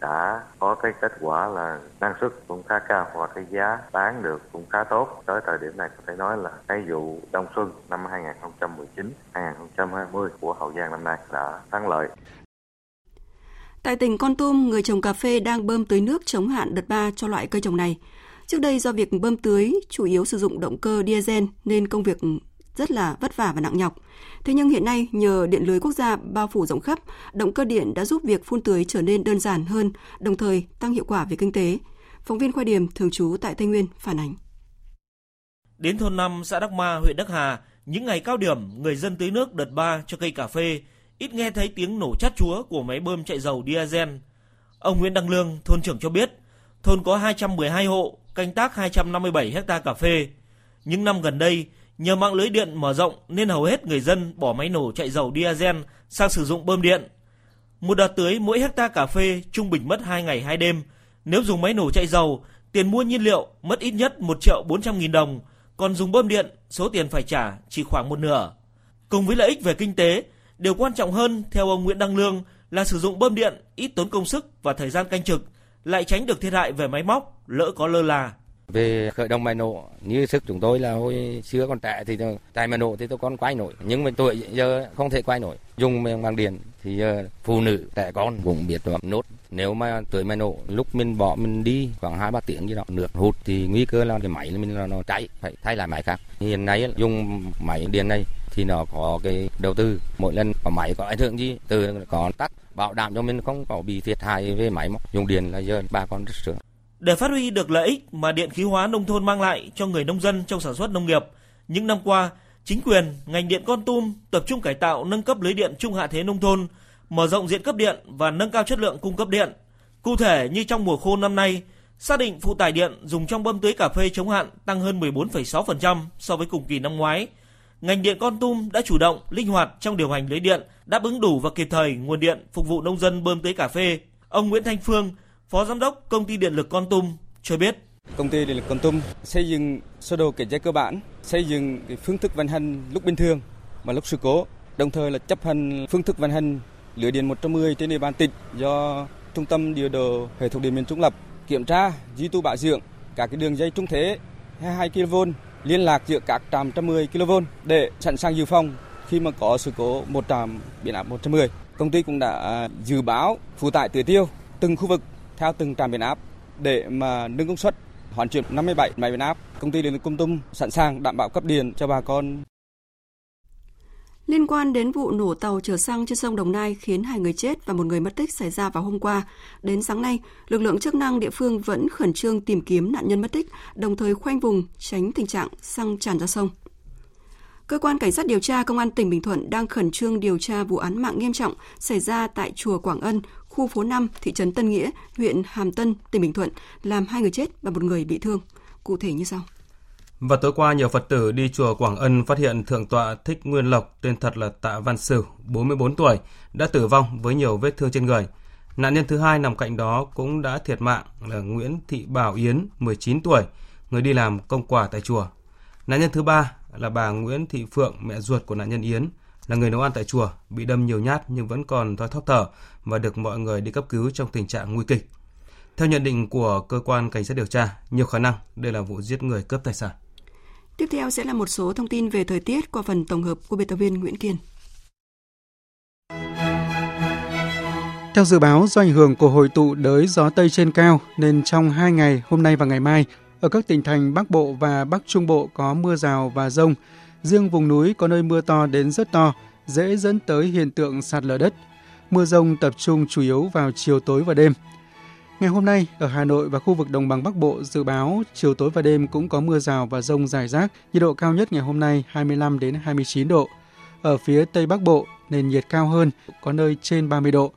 đã có cái kết quả là năng suất cũng khá cao và cái giá bán được cũng khá tốt. Tới thời điểm này có thể nói là cái vụ đông xuân năm 2019-2020 của Hậu Giang năm nay đã thắng lợi. Tại tỉnh Con Tum, người trồng cà phê đang bơm tưới nước chống hạn đợt 3 cho loại cây trồng này. Trước đây do việc bơm tưới chủ yếu sử dụng động cơ diesel nên công việc rất là vất vả và nặng nhọc. Thế nhưng hiện nay nhờ điện lưới quốc gia bao phủ rộng khắp, động cơ điện đã giúp việc phun tưới trở nên đơn giản hơn, đồng thời tăng hiệu quả về kinh tế. Phóng viên Khoa Điểm thường trú tại Tây Nguyên phản ánh. Đến thôn 5 xã Đắc Ma, huyện Đắc Hà, những ngày cao điểm người dân tưới nước đợt 3 cho cây cà phê, ít nghe thấy tiếng nổ chát chúa của máy bơm chạy dầu diesel. Ông Nguyễn Đăng Lương, thôn trưởng cho biết, thôn có 212 hộ, canh tác 257 hecta cà phê. Những năm gần đây, nhờ mạng lưới điện mở rộng nên hầu hết người dân bỏ máy nổ chạy dầu diesel sang sử dụng bơm điện. Một đợt tưới mỗi hecta cà phê trung bình mất 2 ngày 2 đêm. Nếu dùng máy nổ chạy dầu, tiền mua nhiên liệu mất ít nhất 1 triệu 400 nghìn đồng, còn dùng bơm điện, số tiền phải trả chỉ khoảng một nửa. Cùng với lợi ích về kinh tế, điều quan trọng hơn theo ông Nguyễn Đăng Lương là sử dụng bơm điện ít tốn công sức và thời gian canh trực – lại tránh được thiệt hại về máy móc lỡ có lơ là. Về khởi động máy nổ, như sức chúng tôi là hồi xưa còn trẻ thì tại máy nổ thì tôi còn quay nổi, nhưng mà tuổi giờ không thể quay nổi. Dùng bằng điện thì phụ nữ trẻ con cũng biết bấm nốt nếu mà tuổi máy nổ lúc mình bỏ mình đi khoảng hai ba tiếng gì đó nước hút thì nguy cơ là cái máy mình là nó cháy phải thay lại máy khác hiện nay dùng máy điện này thì nó có cái đầu tư mỗi lần có máy có ảnh hưởng gì từ có tắt bảo đảm cho mình không có bị thiệt hại về máy móc dùng điện là giờ bà con rất sướng để phát huy được lợi ích mà điện khí hóa nông thôn mang lại cho người nông dân trong sản xuất nông nghiệp, những năm qua, chính quyền, ngành điện Con Tum tập trung cải tạo nâng cấp lưới điện trung hạ thế nông thôn, mở rộng diện cấp điện và nâng cao chất lượng cung cấp điện. Cụ thể như trong mùa khô năm nay, xác định phụ tải điện dùng trong bơm tưới cà phê chống hạn tăng hơn 14,6% so với cùng kỳ năm ngoái. Ngành điện Con Tum đã chủ động, linh hoạt trong điều hành lưới điện, đáp ứng đủ và kịp thời nguồn điện phục vụ nông dân bơm tưới cà phê. Ông Nguyễn Thanh Phương, Phó Giám đốc Công ty Điện lực Con Tum cho biết. Công ty Điện lực Con Tum xây dựng sơ đồ kiểm tra cơ bản, xây dựng cái phương thức vận hành lúc bình thường và lúc sự cố, đồng thời là chấp hành phương thức vận hành lưới điện 110 trên địa bàn tỉnh do Trung tâm điều độ hệ thống điện miền Trung lập kiểm tra, duy tu bảo dưỡng các cái đường dây trung thế 22 kV liên lạc giữa các trạm 110 kV để sẵn sàng dự phòng khi mà có sự cố một trạm biến áp 110. Công ty cũng đã à, dự báo phụ tải tưới tiêu từng khu vực theo từng trạm biến áp để mà nâng công suất hoàn chuyển 57 máy biến áp. Công ty điện lực Công Tum sẵn sàng đảm bảo cấp điện cho bà con. Liên quan đến vụ nổ tàu chở xăng trên sông Đồng Nai khiến hai người chết và một người mất tích xảy ra vào hôm qua, đến sáng nay, lực lượng chức năng địa phương vẫn khẩn trương tìm kiếm nạn nhân mất tích, đồng thời khoanh vùng tránh tình trạng xăng tràn ra sông. Cơ quan Cảnh sát điều tra Công an tỉnh Bình Thuận đang khẩn trương điều tra vụ án mạng nghiêm trọng xảy ra tại chùa Quảng Ân, khu phố 5, thị trấn Tân Nghĩa, huyện Hàm Tân, tỉnh Bình Thuận, làm hai người chết và một người bị thương. Cụ thể như sau. Và tối qua, nhiều Phật tử đi chùa Quảng Ân phát hiện Thượng tọa Thích Nguyên Lộc, tên thật là Tạ Văn Sửu, 44 tuổi, đã tử vong với nhiều vết thương trên người. Nạn nhân thứ hai nằm cạnh đó cũng đã thiệt mạng là Nguyễn Thị Bảo Yến, 19 tuổi, người đi làm công quả tại chùa. Nạn nhân thứ ba là bà Nguyễn Thị Phượng, mẹ ruột của nạn nhân Yến, là người nấu ăn tại chùa, bị đâm nhiều nhát nhưng vẫn còn thoi thóp thở và được mọi người đi cấp cứu trong tình trạng nguy kịch. Theo nhận định của cơ quan cảnh sát điều tra, nhiều khả năng đây là vụ giết người cướp tài sản. Tiếp theo sẽ là một số thông tin về thời tiết qua phần tổng hợp của biên tập viên Nguyễn Kiên. Theo dự báo, do ảnh hưởng của hội tụ đới gió Tây trên cao, nên trong hai ngày hôm nay và ngày mai, ở các tỉnh thành Bắc Bộ và Bắc Trung Bộ có mưa rào và rông. Riêng vùng núi có nơi mưa to đến rất to, dễ dẫn tới hiện tượng sạt lở đất. Mưa rông tập trung chủ yếu vào chiều tối và đêm. Ngày hôm nay, ở Hà Nội và khu vực đồng bằng Bắc Bộ dự báo chiều tối và đêm cũng có mưa rào và rông rải rác, nhiệt độ cao nhất ngày hôm nay 25 đến 29 độ. Ở phía Tây Bắc Bộ, nền nhiệt cao hơn, có nơi trên 30 độ.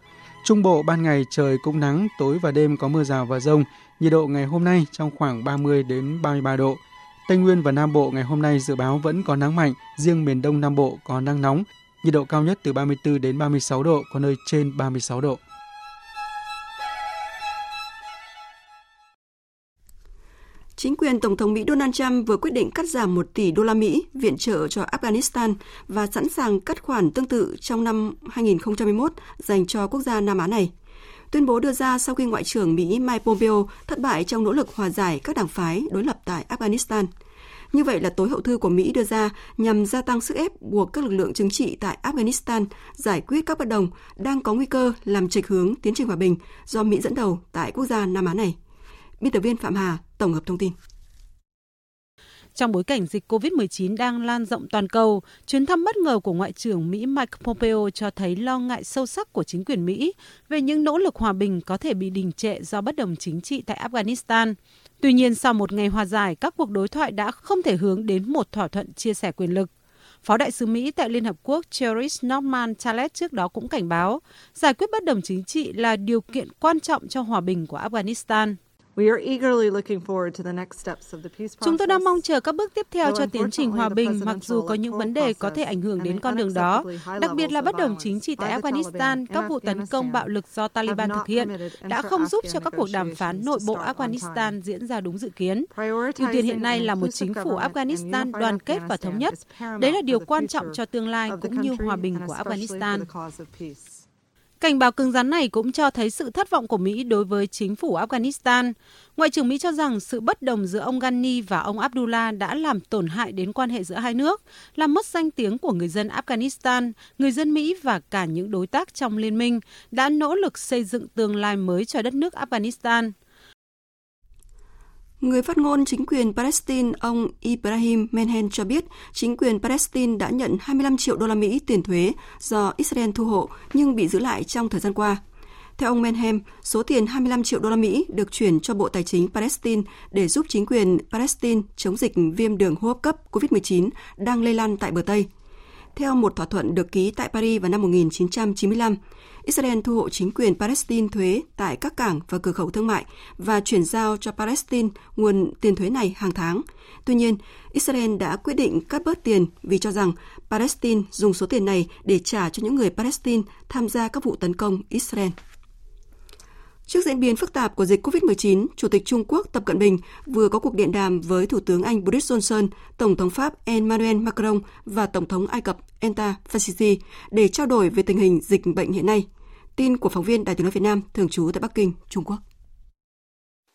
Trung Bộ ban ngày trời cũng nắng, tối và đêm có mưa rào và rông, nhiệt độ ngày hôm nay trong khoảng 30 đến 33 độ. Tây Nguyên và Nam Bộ ngày hôm nay dự báo vẫn có nắng mạnh, riêng miền Đông Nam Bộ có nắng nóng, nhiệt độ cao nhất từ 34 đến 36 độ, có nơi trên 36 độ. Chính quyền Tổng thống Mỹ Donald Trump vừa quyết định cắt giảm 1 tỷ đô la Mỹ viện trợ cho Afghanistan và sẵn sàng cắt khoản tương tự trong năm 2021 dành cho quốc gia Nam Á này. Tuyên bố đưa ra sau khi Ngoại trưởng Mỹ Mike Pompeo thất bại trong nỗ lực hòa giải các đảng phái đối lập tại Afghanistan. Như vậy là tối hậu thư của Mỹ đưa ra nhằm gia tăng sức ép buộc các lực lượng chính trị tại Afghanistan giải quyết các bất đồng đang có nguy cơ làm trạch hướng tiến trình hòa bình do Mỹ dẫn đầu tại quốc gia Nam Á này. Biên tập viên Phạm Hà tổng hợp thông tin. Trong bối cảnh dịch COVID-19 đang lan rộng toàn cầu, chuyến thăm bất ngờ của Ngoại trưởng Mỹ Mike Pompeo cho thấy lo ngại sâu sắc của chính quyền Mỹ về những nỗ lực hòa bình có thể bị đình trệ do bất đồng chính trị tại Afghanistan. Tuy nhiên, sau một ngày hòa giải, các cuộc đối thoại đã không thể hướng đến một thỏa thuận chia sẻ quyền lực. Phó đại sứ Mỹ tại Liên Hợp Quốc Cherish Norman Chalet trước đó cũng cảnh báo, giải quyết bất đồng chính trị là điều kiện quan trọng cho hòa bình của Afghanistan. Chúng tôi đang mong chờ các bước tiếp theo cho tiến trình hòa bình, mặc dù có những vấn đề có thể ảnh hưởng đến con đường đó, đặc biệt là bất đồng chính trị tại Afghanistan, các vụ tấn công bạo lực do Taliban thực hiện đã không giúp cho các cuộc đàm phán nội bộ Afghanistan diễn ra đúng dự kiến. Ưu tiên hiện nay là một chính phủ Afghanistan đoàn kết và thống nhất. Đấy là điều quan trọng cho tương lai cũng như hòa bình của Afghanistan. Cảnh báo cứng rắn này cũng cho thấy sự thất vọng của Mỹ đối với chính phủ Afghanistan. Ngoại trưởng Mỹ cho rằng sự bất đồng giữa ông Ghani và ông Abdullah đã làm tổn hại đến quan hệ giữa hai nước, làm mất danh tiếng của người dân Afghanistan, người dân Mỹ và cả những đối tác trong liên minh đã nỗ lực xây dựng tương lai mới cho đất nước Afghanistan. Người phát ngôn chính quyền Palestine ông Ibrahim Menhen cho biết chính quyền Palestine đã nhận 25 triệu đô la Mỹ tiền thuế do Israel thu hộ nhưng bị giữ lại trong thời gian qua. Theo ông Menhem, số tiền 25 triệu đô la Mỹ được chuyển cho Bộ Tài chính Palestine để giúp chính quyền Palestine chống dịch viêm đường hô hấp cấp COVID-19 đang lây lan tại bờ Tây. Theo một thỏa thuận được ký tại Paris vào năm 1995, Israel thu hộ chính quyền Palestine thuế tại các cảng và cửa khẩu thương mại và chuyển giao cho Palestine nguồn tiền thuế này hàng tháng. Tuy nhiên, Israel đã quyết định cắt bớt tiền vì cho rằng Palestine dùng số tiền này để trả cho những người Palestine tham gia các vụ tấn công Israel. Trước diễn biến phức tạp của dịch COVID-19, Chủ tịch Trung Quốc Tập Cận Bình vừa có cuộc điện đàm với Thủ tướng Anh Boris Johnson, Tổng thống Pháp Emmanuel Macron và Tổng thống Ai Cập Enta Fasisi để trao đổi về tình hình dịch bệnh hiện nay. Tin của phóng viên Đài tiếng nói Việt Nam thường trú tại Bắc Kinh, Trung Quốc.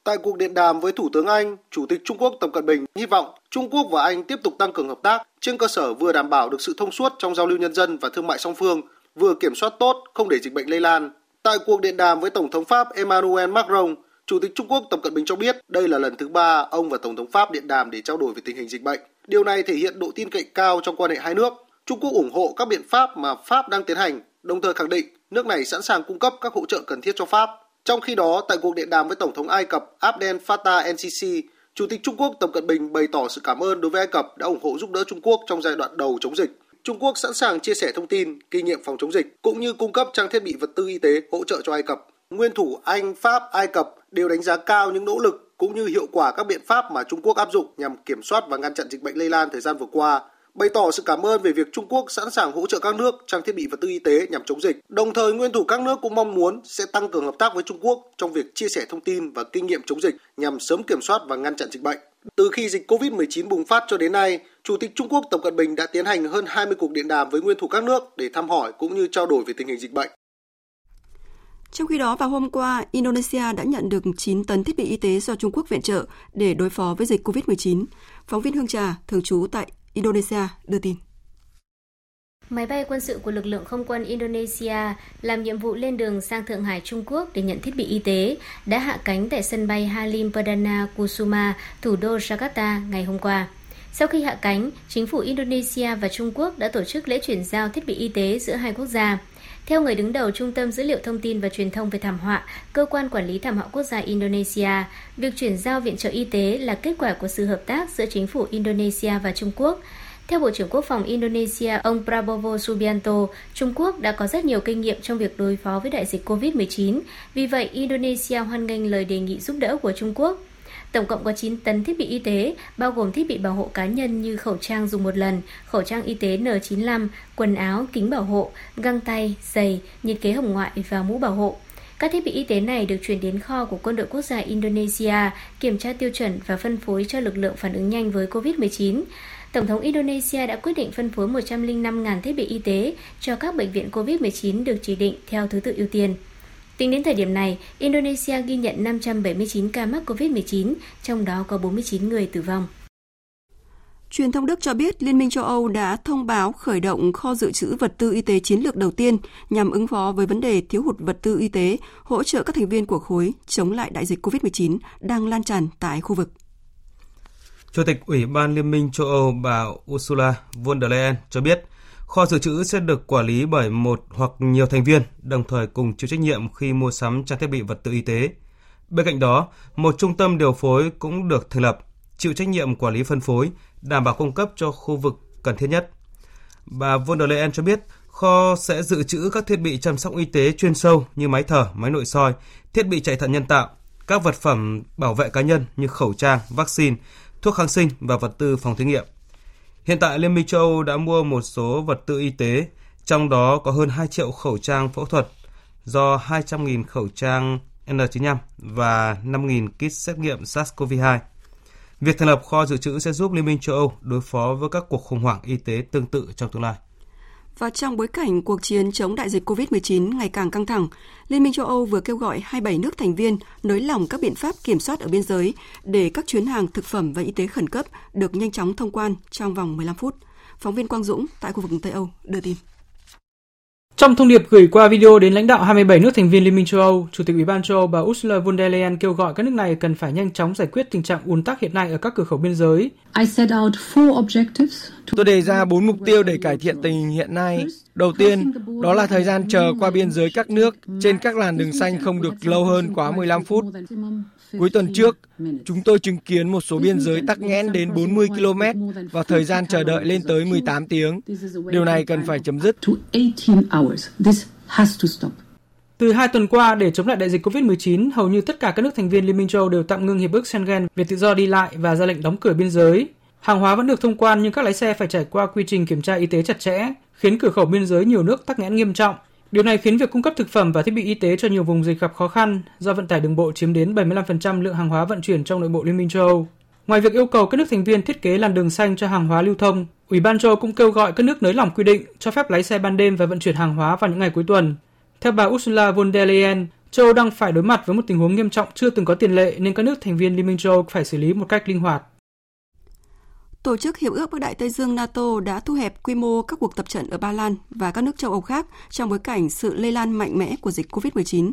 Tại cuộc điện đàm với Thủ tướng Anh, Chủ tịch Trung Quốc Tập Cận Bình hy vọng Trung Quốc và Anh tiếp tục tăng cường hợp tác trên cơ sở vừa đảm bảo được sự thông suốt trong giao lưu nhân dân và thương mại song phương, vừa kiểm soát tốt không để dịch bệnh lây lan, Tại cuộc điện đàm với Tổng thống Pháp Emmanuel Macron, Chủ tịch Trung Quốc Tập Cận Bình cho biết đây là lần thứ ba ông và Tổng thống Pháp điện đàm để trao đổi về tình hình dịch bệnh. Điều này thể hiện độ tin cậy cao trong quan hệ hai nước. Trung Quốc ủng hộ các biện pháp mà Pháp đang tiến hành, đồng thời khẳng định nước này sẵn sàng cung cấp các hỗ trợ cần thiết cho Pháp. Trong khi đó, tại cuộc điện đàm với Tổng thống Ai Cập Abdel Fattah el-Sisi, Chủ tịch Trung Quốc Tập Cận Bình bày tỏ sự cảm ơn đối với Ai Cập đã ủng hộ giúp đỡ Trung Quốc trong giai đoạn đầu chống dịch. Trung Quốc sẵn sàng chia sẻ thông tin, kinh nghiệm phòng chống dịch cũng như cung cấp trang thiết bị vật tư y tế hỗ trợ cho Ai Cập. Nguyên thủ Anh, Pháp, Ai Cập đều đánh giá cao những nỗ lực cũng như hiệu quả các biện pháp mà Trung Quốc áp dụng nhằm kiểm soát và ngăn chặn dịch bệnh lây lan thời gian vừa qua, bày tỏ sự cảm ơn về việc Trung Quốc sẵn sàng hỗ trợ các nước trang thiết bị vật tư y tế nhằm chống dịch. Đồng thời, nguyên thủ các nước cũng mong muốn sẽ tăng cường hợp tác với Trung Quốc trong việc chia sẻ thông tin và kinh nghiệm chống dịch nhằm sớm kiểm soát và ngăn chặn dịch bệnh. Từ khi dịch COVID-19 bùng phát cho đến nay, Chủ tịch Trung Quốc Tập Cận Bình đã tiến hành hơn 20 cuộc điện đàm với nguyên thủ các nước để thăm hỏi cũng như trao đổi về tình hình dịch bệnh. Trong khi đó, vào hôm qua, Indonesia đã nhận được 9 tấn thiết bị y tế do Trung Quốc viện trợ để đối phó với dịch COVID-19. Phóng viên Hương Trà, thường trú tại Indonesia, đưa tin. Máy bay quân sự của lực lượng không quân Indonesia làm nhiệm vụ lên đường sang Thượng Hải Trung Quốc để nhận thiết bị y tế đã hạ cánh tại sân bay Halim Perdana Kusuma, thủ đô Jakarta ngày hôm qua. Sau khi hạ cánh, chính phủ Indonesia và Trung Quốc đã tổ chức lễ chuyển giao thiết bị y tế giữa hai quốc gia. Theo người đứng đầu Trung tâm Dữ liệu Thông tin và Truyền thông về thảm họa, Cơ quan Quản lý Thảm họa Quốc gia Indonesia, việc chuyển giao viện trợ y tế là kết quả của sự hợp tác giữa chính phủ Indonesia và Trung Quốc. Theo Bộ trưởng Quốc phòng Indonesia, ông Prabowo Subianto, Trung Quốc đã có rất nhiều kinh nghiệm trong việc đối phó với đại dịch COVID-19. Vì vậy, Indonesia hoan nghênh lời đề nghị giúp đỡ của Trung Quốc. Tổng cộng có 9 tấn thiết bị y tế, bao gồm thiết bị bảo hộ cá nhân như khẩu trang dùng một lần, khẩu trang y tế N95, quần áo, kính bảo hộ, găng tay, giày, nhiệt kế hồng ngoại và mũ bảo hộ. Các thiết bị y tế này được chuyển đến kho của Quân đội Quốc gia Indonesia, kiểm tra tiêu chuẩn và phân phối cho lực lượng phản ứng nhanh với COVID-19. Tổng thống Indonesia đã quyết định phân phối 105.000 thiết bị y tế cho các bệnh viện COVID-19 được chỉ định theo thứ tự ưu tiên. Tính đến thời điểm này, Indonesia ghi nhận 579 ca mắc COVID-19, trong đó có 49 người tử vong. Truyền thông Đức cho biết Liên minh châu Âu đã thông báo khởi động kho dự trữ vật tư y tế chiến lược đầu tiên nhằm ứng phó với vấn đề thiếu hụt vật tư y tế, hỗ trợ các thành viên của khối chống lại đại dịch COVID-19 đang lan tràn tại khu vực. Chủ tịch Ủy ban Liên minh châu Âu bà Ursula von der Leyen cho biết, kho dự trữ sẽ được quản lý bởi một hoặc nhiều thành viên, đồng thời cùng chịu trách nhiệm khi mua sắm trang thiết bị vật tư y tế. Bên cạnh đó, một trung tâm điều phối cũng được thành lập, chịu trách nhiệm quản lý phân phối, đảm bảo cung cấp cho khu vực cần thiết nhất. Bà von der Leyen cho biết, kho sẽ dự trữ các thiết bị chăm sóc y tế chuyên sâu như máy thở, máy nội soi, thiết bị chạy thận nhân tạo, các vật phẩm bảo vệ cá nhân như khẩu trang, vaccine, thuốc kháng sinh và vật tư phòng thí nghiệm. Hiện tại Liên minh châu Âu đã mua một số vật tư y tế, trong đó có hơn 2 triệu khẩu trang phẫu thuật, do 200.000 khẩu trang N95 và 5.000 kit xét nghiệm SARS-CoV-2. Việc thành lập kho dự trữ sẽ giúp Liên minh châu Âu đối phó với các cuộc khủng hoảng y tế tương tự trong tương lai. Và trong bối cảnh cuộc chiến chống đại dịch COVID-19 ngày càng căng thẳng, Liên minh châu Âu vừa kêu gọi 27 nước thành viên nới lỏng các biện pháp kiểm soát ở biên giới để các chuyến hàng thực phẩm và y tế khẩn cấp được nhanh chóng thông quan trong vòng 15 phút. Phóng viên Quang Dũng tại khu vực Tây Âu đưa tin. Trong thông điệp gửi qua video đến lãnh đạo 27 nước thành viên Liên minh châu Âu, Chủ tịch Ủy ban châu Âu bà Ursula von der Leyen kêu gọi các nước này cần phải nhanh chóng giải quyết tình trạng ùn tắc hiện nay ở các cửa khẩu biên giới. Tôi đề ra bốn mục tiêu để cải thiện tình hình hiện nay. Đầu tiên, đó là thời gian chờ qua biên giới các nước trên các làn đường xanh không được lâu hơn quá 15 phút. Cuối tuần trước, chúng tôi chứng kiến một số biên giới tắc nghẽn đến 40 km và thời gian chờ đợi lên tới 18 tiếng. Điều này cần phải chấm dứt. Từ hai tuần qua, để chống lại đại dịch COVID-19, hầu như tất cả các nước thành viên Liên minh châu đều tạm ngưng hiệp ước Schengen về tự do đi lại và ra lệnh đóng cửa biên giới. Hàng hóa vẫn được thông quan nhưng các lái xe phải trải qua quy trình kiểm tra y tế chặt chẽ, khiến cửa khẩu biên giới nhiều nước tắc nghẽn nghiêm trọng. Điều này khiến việc cung cấp thực phẩm và thiết bị y tế cho nhiều vùng dịch gặp khó khăn do vận tải đường bộ chiếm đến 75% lượng hàng hóa vận chuyển trong nội bộ Liên minh châu Âu. Ngoài việc yêu cầu các nước thành viên thiết kế làn đường xanh cho hàng hóa lưu thông, Ủy ban châu Âu cũng kêu gọi các nước nới lỏng quy định cho phép lái xe ban đêm và vận chuyển hàng hóa vào những ngày cuối tuần. Theo bà Ursula von der Leyen, châu Âu đang phải đối mặt với một tình huống nghiêm trọng chưa từng có tiền lệ nên các nước thành viên Liên minh châu Âu phải xử lý một cách linh hoạt. Tổ chức Hiệp ước Bắc Đại Tây Dương NATO đã thu hẹp quy mô các cuộc tập trận ở Ba Lan và các nước châu Âu khác trong bối cảnh sự lây lan mạnh mẽ của dịch COVID-19.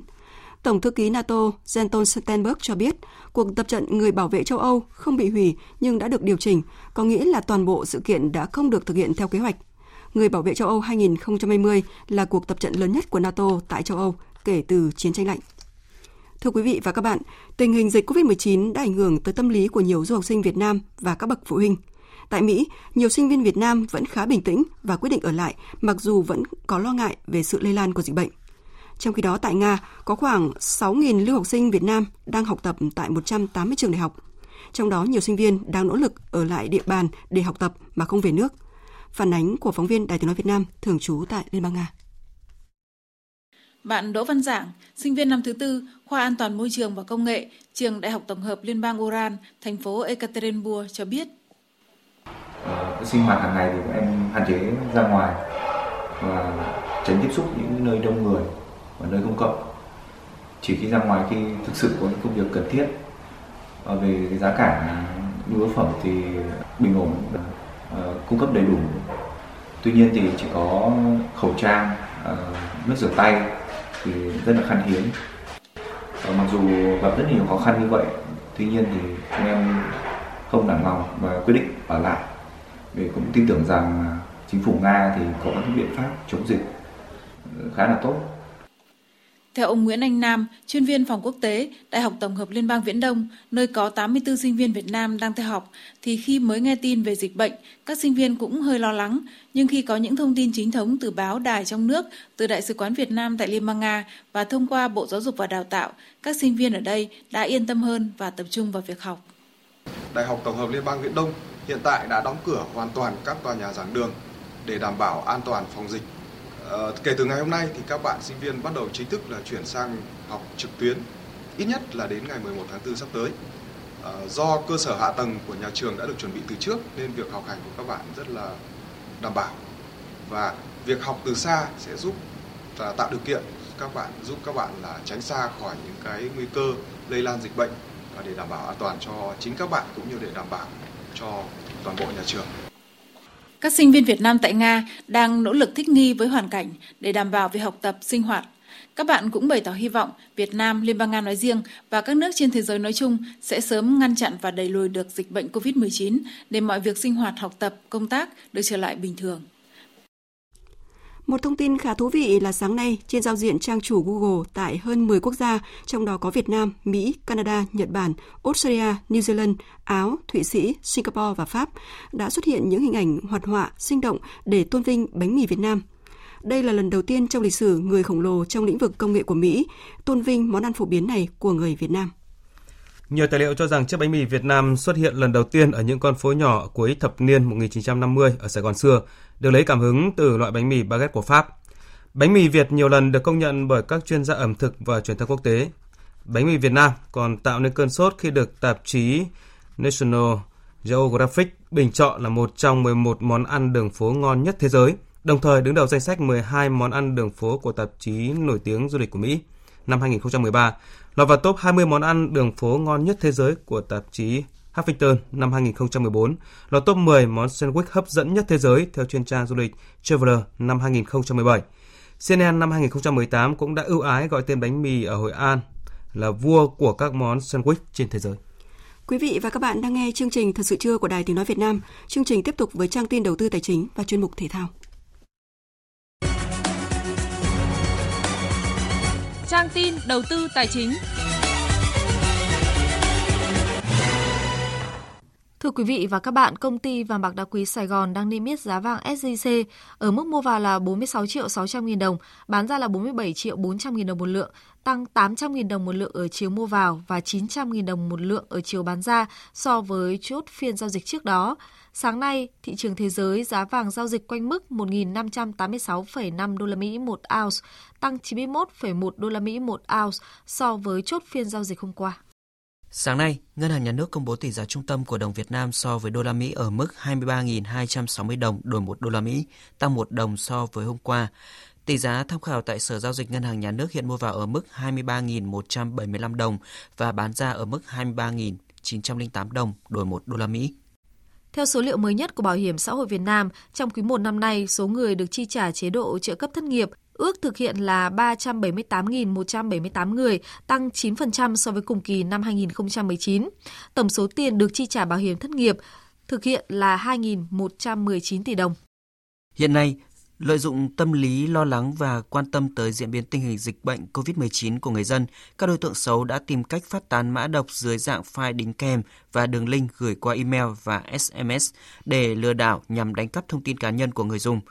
Tổng thư ký NATO Jens Stoltenberg cho biết, cuộc tập trận người bảo vệ châu Âu không bị hủy nhưng đã được điều chỉnh, có nghĩa là toàn bộ sự kiện đã không được thực hiện theo kế hoạch. Người bảo vệ châu Âu 2020 là cuộc tập trận lớn nhất của NATO tại châu Âu kể từ chiến tranh lạnh. Thưa quý vị và các bạn, tình hình dịch COVID-19 đã ảnh hưởng tới tâm lý của nhiều du học sinh Việt Nam và các bậc phụ huynh. Tại Mỹ, nhiều sinh viên Việt Nam vẫn khá bình tĩnh và quyết định ở lại mặc dù vẫn có lo ngại về sự lây lan của dịch bệnh. Trong khi đó tại Nga, có khoảng 6.000 lưu học sinh Việt Nam đang học tập tại 180 trường đại học. Trong đó nhiều sinh viên đang nỗ lực ở lại địa bàn để học tập mà không về nước. Phản ánh của phóng viên Đài tiếng nói Việt Nam thường trú tại Liên bang Nga. Bạn Đỗ Văn Giảng, sinh viên năm thứ tư, khoa an toàn môi trường và công nghệ, trường Đại học Tổng hợp Liên bang Uran, thành phố Ekaterinburg cho biết. Cái sinh hoạt hàng ngày thì các em hạn chế ra ngoài và tránh tiếp xúc những nơi đông người và nơi công cộng. Chỉ khi ra ngoài khi thực sự có những công việc cần thiết. Và về cái giá cả nhu yếu phẩm thì bình ổn, uh, cung cấp đầy đủ. Tuy nhiên thì chỉ có khẩu trang, uh, nước rửa tay thì rất là khan hiếm và mặc dù gặp rất nhiều khó khăn như vậy tuy nhiên thì chúng em không nản lòng và quyết định ở lại vì cũng tin tưởng rằng chính phủ nga thì có các biện pháp chống dịch khá là tốt theo ông Nguyễn Anh Nam, chuyên viên phòng quốc tế, Đại học Tổng hợp Liên bang Viễn Đông, nơi có 84 sinh viên Việt Nam đang theo học, thì khi mới nghe tin về dịch bệnh, các sinh viên cũng hơi lo lắng. Nhưng khi có những thông tin chính thống từ báo đài trong nước, từ Đại sứ quán Việt Nam tại Liên bang Nga và thông qua Bộ Giáo dục và Đào tạo, các sinh viên ở đây đã yên tâm hơn và tập trung vào việc học. Đại học Tổng hợp Liên bang Viễn Đông hiện tại đã đóng cửa hoàn toàn các tòa nhà giảng đường để đảm bảo an toàn phòng dịch À, kể từ ngày hôm nay thì các bạn sinh viên bắt đầu chính thức là chuyển sang học trực tuyến ít nhất là đến ngày 11 tháng 4 sắp tới. À, do cơ sở hạ tầng của nhà trường đã được chuẩn bị từ trước nên việc học hành của các bạn rất là đảm bảo và việc học từ xa sẽ giúp là tạo điều kiện các bạn giúp các bạn là tránh xa khỏi những cái nguy cơ lây lan dịch bệnh và để đảm bảo an toàn cho chính các bạn cũng như để đảm bảo cho toàn bộ nhà trường. Các sinh viên Việt Nam tại Nga đang nỗ lực thích nghi với hoàn cảnh để đảm bảo việc học tập, sinh hoạt. Các bạn cũng bày tỏ hy vọng Việt Nam, Liên bang Nga nói riêng và các nước trên thế giới nói chung sẽ sớm ngăn chặn và đẩy lùi được dịch bệnh COVID-19 để mọi việc sinh hoạt, học tập, công tác được trở lại bình thường. Một thông tin khá thú vị là sáng nay trên giao diện trang chủ Google tại hơn 10 quốc gia, trong đó có Việt Nam, Mỹ, Canada, Nhật Bản, Australia, New Zealand, Áo, Thụy Sĩ, Singapore và Pháp, đã xuất hiện những hình ảnh hoạt họa sinh động để tôn vinh bánh mì Việt Nam. Đây là lần đầu tiên trong lịch sử người khổng lồ trong lĩnh vực công nghệ của Mỹ tôn vinh món ăn phổ biến này của người Việt Nam. Nhiều tài liệu cho rằng chiếc bánh mì Việt Nam xuất hiện lần đầu tiên ở những con phố nhỏ cuối thập niên 1950 ở Sài Gòn xưa, được lấy cảm hứng từ loại bánh mì baguette của Pháp. Bánh mì Việt nhiều lần được công nhận bởi các chuyên gia ẩm thực và truyền thông quốc tế. Bánh mì Việt Nam còn tạo nên cơn sốt khi được tạp chí National Geographic bình chọn là một trong 11 món ăn đường phố ngon nhất thế giới đồng thời đứng đầu danh sách 12 món ăn đường phố của tạp chí nổi tiếng du lịch của Mỹ. Năm 2013, lọt vào top 20 món ăn đường phố ngon nhất thế giới của tạp chí Huffington năm 2014, lọt top 10 món sandwich hấp dẫn nhất thế giới theo chuyên trang du lịch Traveler năm 2017. CNN năm 2018 cũng đã ưu ái gọi tên bánh mì ở Hội An là vua của các món sandwich trên thế giới. Quý vị và các bạn đang nghe chương trình Thật sự trưa của Đài Tiếng Nói Việt Nam. Chương trình tiếp tục với trang tin đầu tư tài chính và chuyên mục thể thao. Trang tin đầu tư tài chính. Thưa quý vị và các bạn, công ty vàng bạc đá quý Sài Gòn đang niêm yết giá vàng SJC ở mức mua vào là 46 triệu 600 nghìn đồng, bán ra là 47 triệu 400 nghìn đồng một lượng, tăng 800 nghìn đồng một lượng ở chiều mua vào và 900 nghìn đồng một lượng ở chiều bán ra so với chốt phiên giao dịch trước đó. Sáng nay, thị trường thế giới giá vàng giao dịch quanh mức 1.586,5 đô la Mỹ một ounce, tăng 91,1 đô la Mỹ một ounce so với chốt phiên giao dịch hôm qua. Sáng nay, Ngân hàng Nhà nước công bố tỷ giá trung tâm của đồng Việt Nam so với đô la Mỹ ở mức 23.260 đồng đổi 1 đô la Mỹ, tăng 1 đồng so với hôm qua. Tỷ giá tham khảo tại Sở Giao dịch Ngân hàng Nhà nước hiện mua vào ở mức 23.175 đồng và bán ra ở mức 23.908 đồng đổi 1 đô la Mỹ. Theo số liệu mới nhất của Bảo hiểm xã hội Việt Nam, trong quý 1 năm nay, số người được chi trả chế độ trợ cấp thất nghiệp ước thực hiện là 378.178 người, tăng 9% so với cùng kỳ năm 2019. Tổng số tiền được chi trả bảo hiểm thất nghiệp thực hiện là 2.119 tỷ đồng. Hiện nay, Lợi dụng tâm lý lo lắng và quan tâm tới diễn biến tình hình dịch bệnh COVID-19 của người dân, các đối tượng xấu đã tìm cách phát tán mã độc dưới dạng file đính kèm và đường link gửi qua email và SMS để lừa đảo nhằm đánh cắp thông tin cá nhân của người dùng.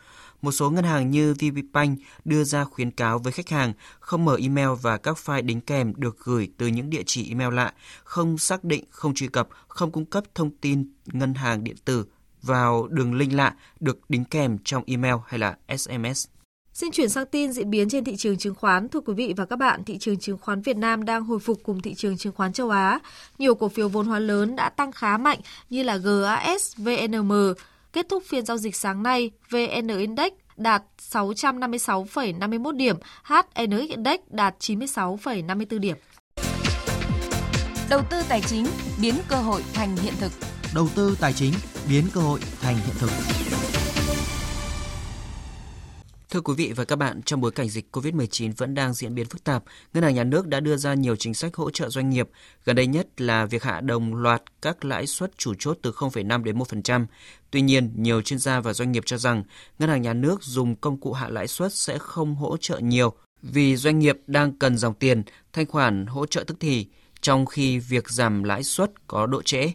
Một số ngân hàng như VPBank đưa ra khuyến cáo với khách hàng không mở email và các file đính kèm được gửi từ những địa chỉ email lạ, không xác định, không truy cập, không cung cấp thông tin ngân hàng điện tử vào đường link lạ được đính kèm trong email hay là SMS. Xin chuyển sang tin diễn biến trên thị trường chứng khoán. Thưa quý vị và các bạn, thị trường chứng khoán Việt Nam đang hồi phục cùng thị trường chứng khoán châu Á. Nhiều cổ phiếu vốn hóa lớn đã tăng khá mạnh như là GAS, VNM. Kết thúc phiên giao dịch sáng nay, VN Index đạt 656,51 điểm, HNX Index đạt 96,54 điểm. Đầu tư tài chính biến cơ hội thành hiện thực đầu tư tài chính biến cơ hội thành hiện thực. Thưa quý vị và các bạn, trong bối cảnh dịch COVID-19 vẫn đang diễn biến phức tạp, Ngân hàng Nhà nước đã đưa ra nhiều chính sách hỗ trợ doanh nghiệp. Gần đây nhất là việc hạ đồng loạt các lãi suất chủ chốt từ 0,5 đến 1%. Tuy nhiên, nhiều chuyên gia và doanh nghiệp cho rằng Ngân hàng Nhà nước dùng công cụ hạ lãi suất sẽ không hỗ trợ nhiều vì doanh nghiệp đang cần dòng tiền, thanh khoản hỗ trợ tức thì, trong khi việc giảm lãi suất có độ trễ.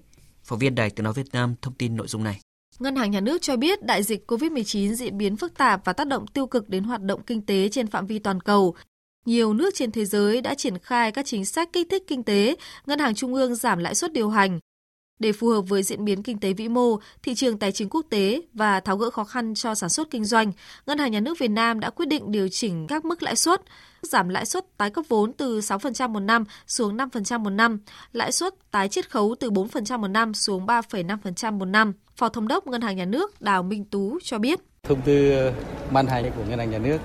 Phóng viên Đài Tiếng Nói Việt Nam thông tin nội dung này. Ngân hàng Nhà nước cho biết đại dịch COVID-19 diễn biến phức tạp và tác động tiêu cực đến hoạt động kinh tế trên phạm vi toàn cầu. Nhiều nước trên thế giới đã triển khai các chính sách kích thích kinh tế, ngân hàng trung ương giảm lãi suất điều hành, để phù hợp với diễn biến kinh tế vĩ mô, thị trường tài chính quốc tế và tháo gỡ khó khăn cho sản xuất kinh doanh, Ngân hàng Nhà nước Việt Nam đã quyết định điều chỉnh các mức lãi suất, giảm lãi suất tái cấp vốn từ 6% một năm xuống 5% một năm, lãi suất tái chiết khấu từ 4% một năm xuống 3,5% một năm. Phó Thống đốc Ngân hàng Nhà nước Đào Minh Tú cho biết. Thông tư uh, ban hành của Ngân hàng Nhà nước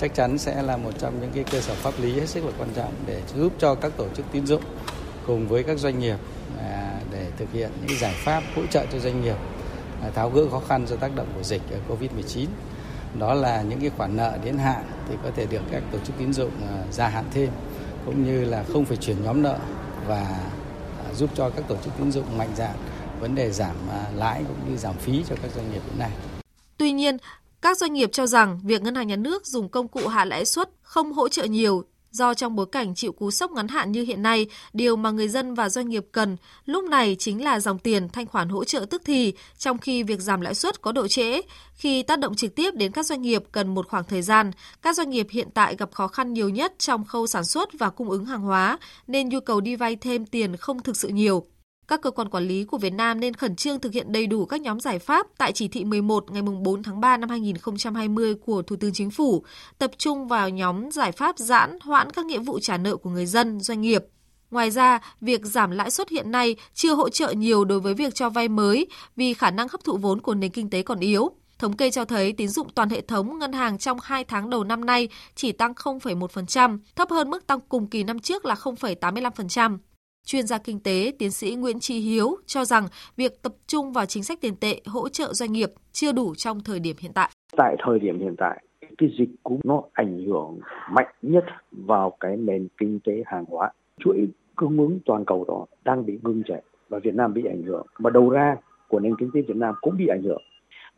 chắc chắn sẽ là một trong những cái cơ sở pháp lý hết sức là quan trọng để giúp cho các tổ chức tín dụng cùng với các doanh nghiệp à, để thực hiện những giải pháp hỗ trợ cho doanh nghiệp à, tháo gỡ khó khăn do tác động của dịch à, Covid-19. Đó là những cái khoản nợ đến hạn thì có thể được các tổ chức tín dụng à, gia hạn thêm cũng như là không phải chuyển nhóm nợ và à, giúp cho các tổ chức tín dụng mạnh dạn vấn đề giảm à, lãi cũng như giảm phí cho các doanh nghiệp hiện nay. Tuy nhiên, các doanh nghiệp cho rằng việc ngân hàng nhà nước dùng công cụ hạ lãi suất không hỗ trợ nhiều do trong bối cảnh chịu cú sốc ngắn hạn như hiện nay, điều mà người dân và doanh nghiệp cần lúc này chính là dòng tiền thanh khoản hỗ trợ tức thì, trong khi việc giảm lãi suất có độ trễ. Khi tác động trực tiếp đến các doanh nghiệp cần một khoảng thời gian, các doanh nghiệp hiện tại gặp khó khăn nhiều nhất trong khâu sản xuất và cung ứng hàng hóa, nên nhu cầu đi vay thêm tiền không thực sự nhiều các cơ quan quản lý của Việt Nam nên khẩn trương thực hiện đầy đủ các nhóm giải pháp tại chỉ thị 11 ngày 4 tháng 3 năm 2020 của Thủ tướng Chính phủ, tập trung vào nhóm giải pháp giãn hoãn các nghĩa vụ trả nợ của người dân, doanh nghiệp. Ngoài ra, việc giảm lãi suất hiện nay chưa hỗ trợ nhiều đối với việc cho vay mới vì khả năng hấp thụ vốn của nền kinh tế còn yếu. Thống kê cho thấy tín dụng toàn hệ thống ngân hàng trong 2 tháng đầu năm nay chỉ tăng 0,1%, thấp hơn mức tăng cùng kỳ năm trước là 0,85%. Chuyên gia kinh tế tiến sĩ Nguyễn Tri Hiếu cho rằng việc tập trung vào chính sách tiền tệ hỗ trợ doanh nghiệp chưa đủ trong thời điểm hiện tại. Tại thời điểm hiện tại, cái dịch cúm nó ảnh hưởng mạnh nhất vào cái nền kinh tế hàng hóa. Chuỗi cung ứng toàn cầu đó đang bị ngưng trệ và Việt Nam bị ảnh hưởng. Mà đầu ra của nền kinh tế Việt Nam cũng bị ảnh hưởng.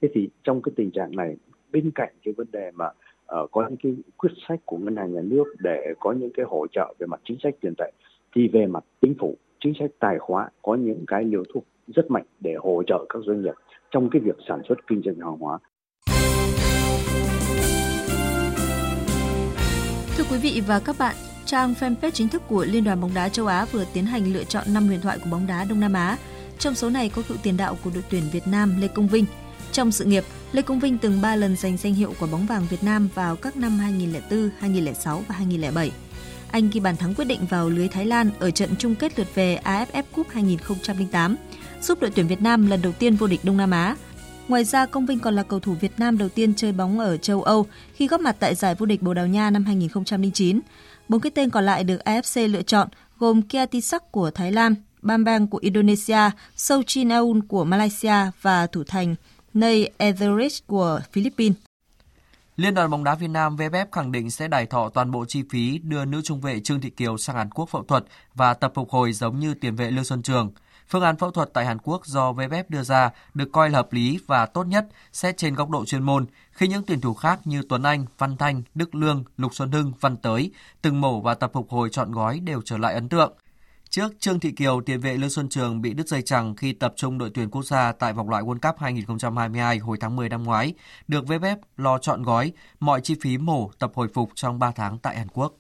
Thế thì trong cái tình trạng này, bên cạnh cái vấn đề mà uh, có những cái quyết sách của ngân hàng nhà nước để có những cái hỗ trợ về mặt chính sách tiền tệ thì về mặt chính phủ chính sách tài khóa có những cái liều thuốc rất mạnh để hỗ trợ các doanh nghiệp trong cái việc sản xuất kinh doanh hàng hóa. Thưa quý vị và các bạn, trang fanpage chính thức của Liên đoàn bóng đá châu Á vừa tiến hành lựa chọn 5 huyền thoại của bóng đá Đông Nam Á. Trong số này có cựu tiền đạo của đội tuyển Việt Nam Lê Công Vinh. Trong sự nghiệp, Lê Công Vinh từng 3 lần giành danh hiệu quả bóng vàng Việt Nam vào các năm 2004, 2006 và 2007. Anh ghi bàn thắng quyết định vào lưới Thái Lan ở trận chung kết lượt về AFF Cup 2008, giúp đội tuyển Việt Nam lần đầu tiên vô địch Đông Nam Á. Ngoài ra, Công Vinh còn là cầu thủ Việt Nam đầu tiên chơi bóng ở châu Âu khi góp mặt tại giải vô địch Bồ Đào Nha năm 2009. Bốn cái tên còn lại được AFC lựa chọn gồm Kiatisak của Thái Lan, Bambang của Indonesia, Sochin Aoun của Malaysia và thủ thành Ney Etheridge của Philippines. Liên đoàn bóng đá Việt Nam VFF khẳng định sẽ đài thọ toàn bộ chi phí đưa nữ trung vệ Trương Thị Kiều sang Hàn Quốc phẫu thuật và tập phục hồi giống như tiền vệ Lương Xuân Trường. Phương án phẫu thuật tại Hàn Quốc do VFF đưa ra được coi là hợp lý và tốt nhất xét trên góc độ chuyên môn, khi những tuyển thủ khác như Tuấn Anh, Văn Thanh, Đức Lương, Lục Xuân Hưng, Văn Tới từng mổ và tập phục hồi chọn gói đều trở lại ấn tượng. Trước Trương Thị Kiều, tiền vệ Lương Xuân Trường bị đứt dây chằng khi tập trung đội tuyển quốc gia tại vòng loại World Cup 2022 hồi tháng 10 năm ngoái, được VFF lo chọn gói mọi chi phí mổ tập hồi phục trong 3 tháng tại Hàn Quốc.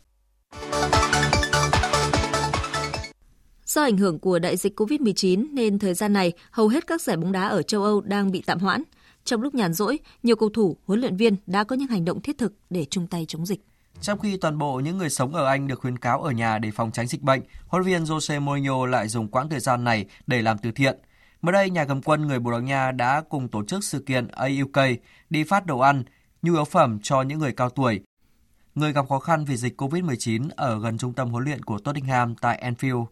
Do ảnh hưởng của đại dịch COVID-19 nên thời gian này hầu hết các giải bóng đá ở châu Âu đang bị tạm hoãn. Trong lúc nhàn rỗi, nhiều cầu thủ, huấn luyện viên đã có những hành động thiết thực để chung tay chống dịch. Trong khi toàn bộ những người sống ở Anh được khuyến cáo ở nhà để phòng tránh dịch bệnh, huấn luyện viên Jose Mourinho lại dùng quãng thời gian này để làm từ thiện. Mới đây, nhà cầm quân người Bồ Đào Nha đã cùng tổ chức sự kiện AUK đi phát đồ ăn, nhu yếu phẩm cho những người cao tuổi, người gặp khó khăn vì dịch COVID-19 ở gần trung tâm huấn luyện của Tottenham tại Anfield.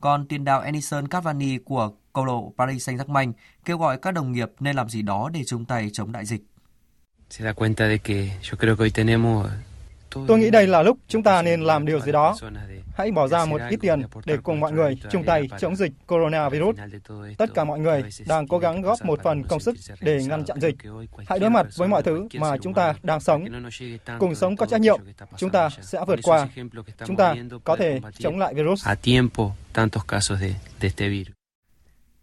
Còn tiền đạo Edison Cavani của câu lạc Paris Saint-Germain kêu gọi các đồng nghiệp nên làm gì đó để chung tay chống đại dịch. Se da cuenta de que yo creo que hoy tenemos Tôi nghĩ đây là lúc chúng ta nên làm điều gì đó. Hãy bỏ ra một ít tiền để cùng mọi người chung tay chống dịch coronavirus. Tất cả mọi người đang cố gắng góp một phần công sức để ngăn chặn dịch. Hãy đối mặt với mọi thứ mà chúng ta đang sống. Cùng sống có trách nhiệm, chúng ta sẽ vượt qua. Chúng ta có thể chống lại virus.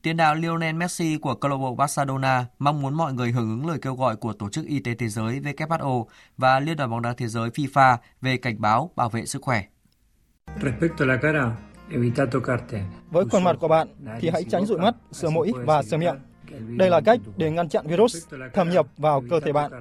Tiền đạo Lionel Messi của câu lạc bộ Barcelona mong muốn mọi người hưởng ứng lời kêu gọi của Tổ chức Y tế Thế giới WHO và Liên đoàn bóng đá thế giới FIFA về cảnh báo bảo vệ sức khỏe. Với khuôn mặt của bạn thì hãy tránh dụi mắt, sờ mũi và sờ miệng. Đây là cách để ngăn chặn virus thâm nhập vào cơ thể bạn.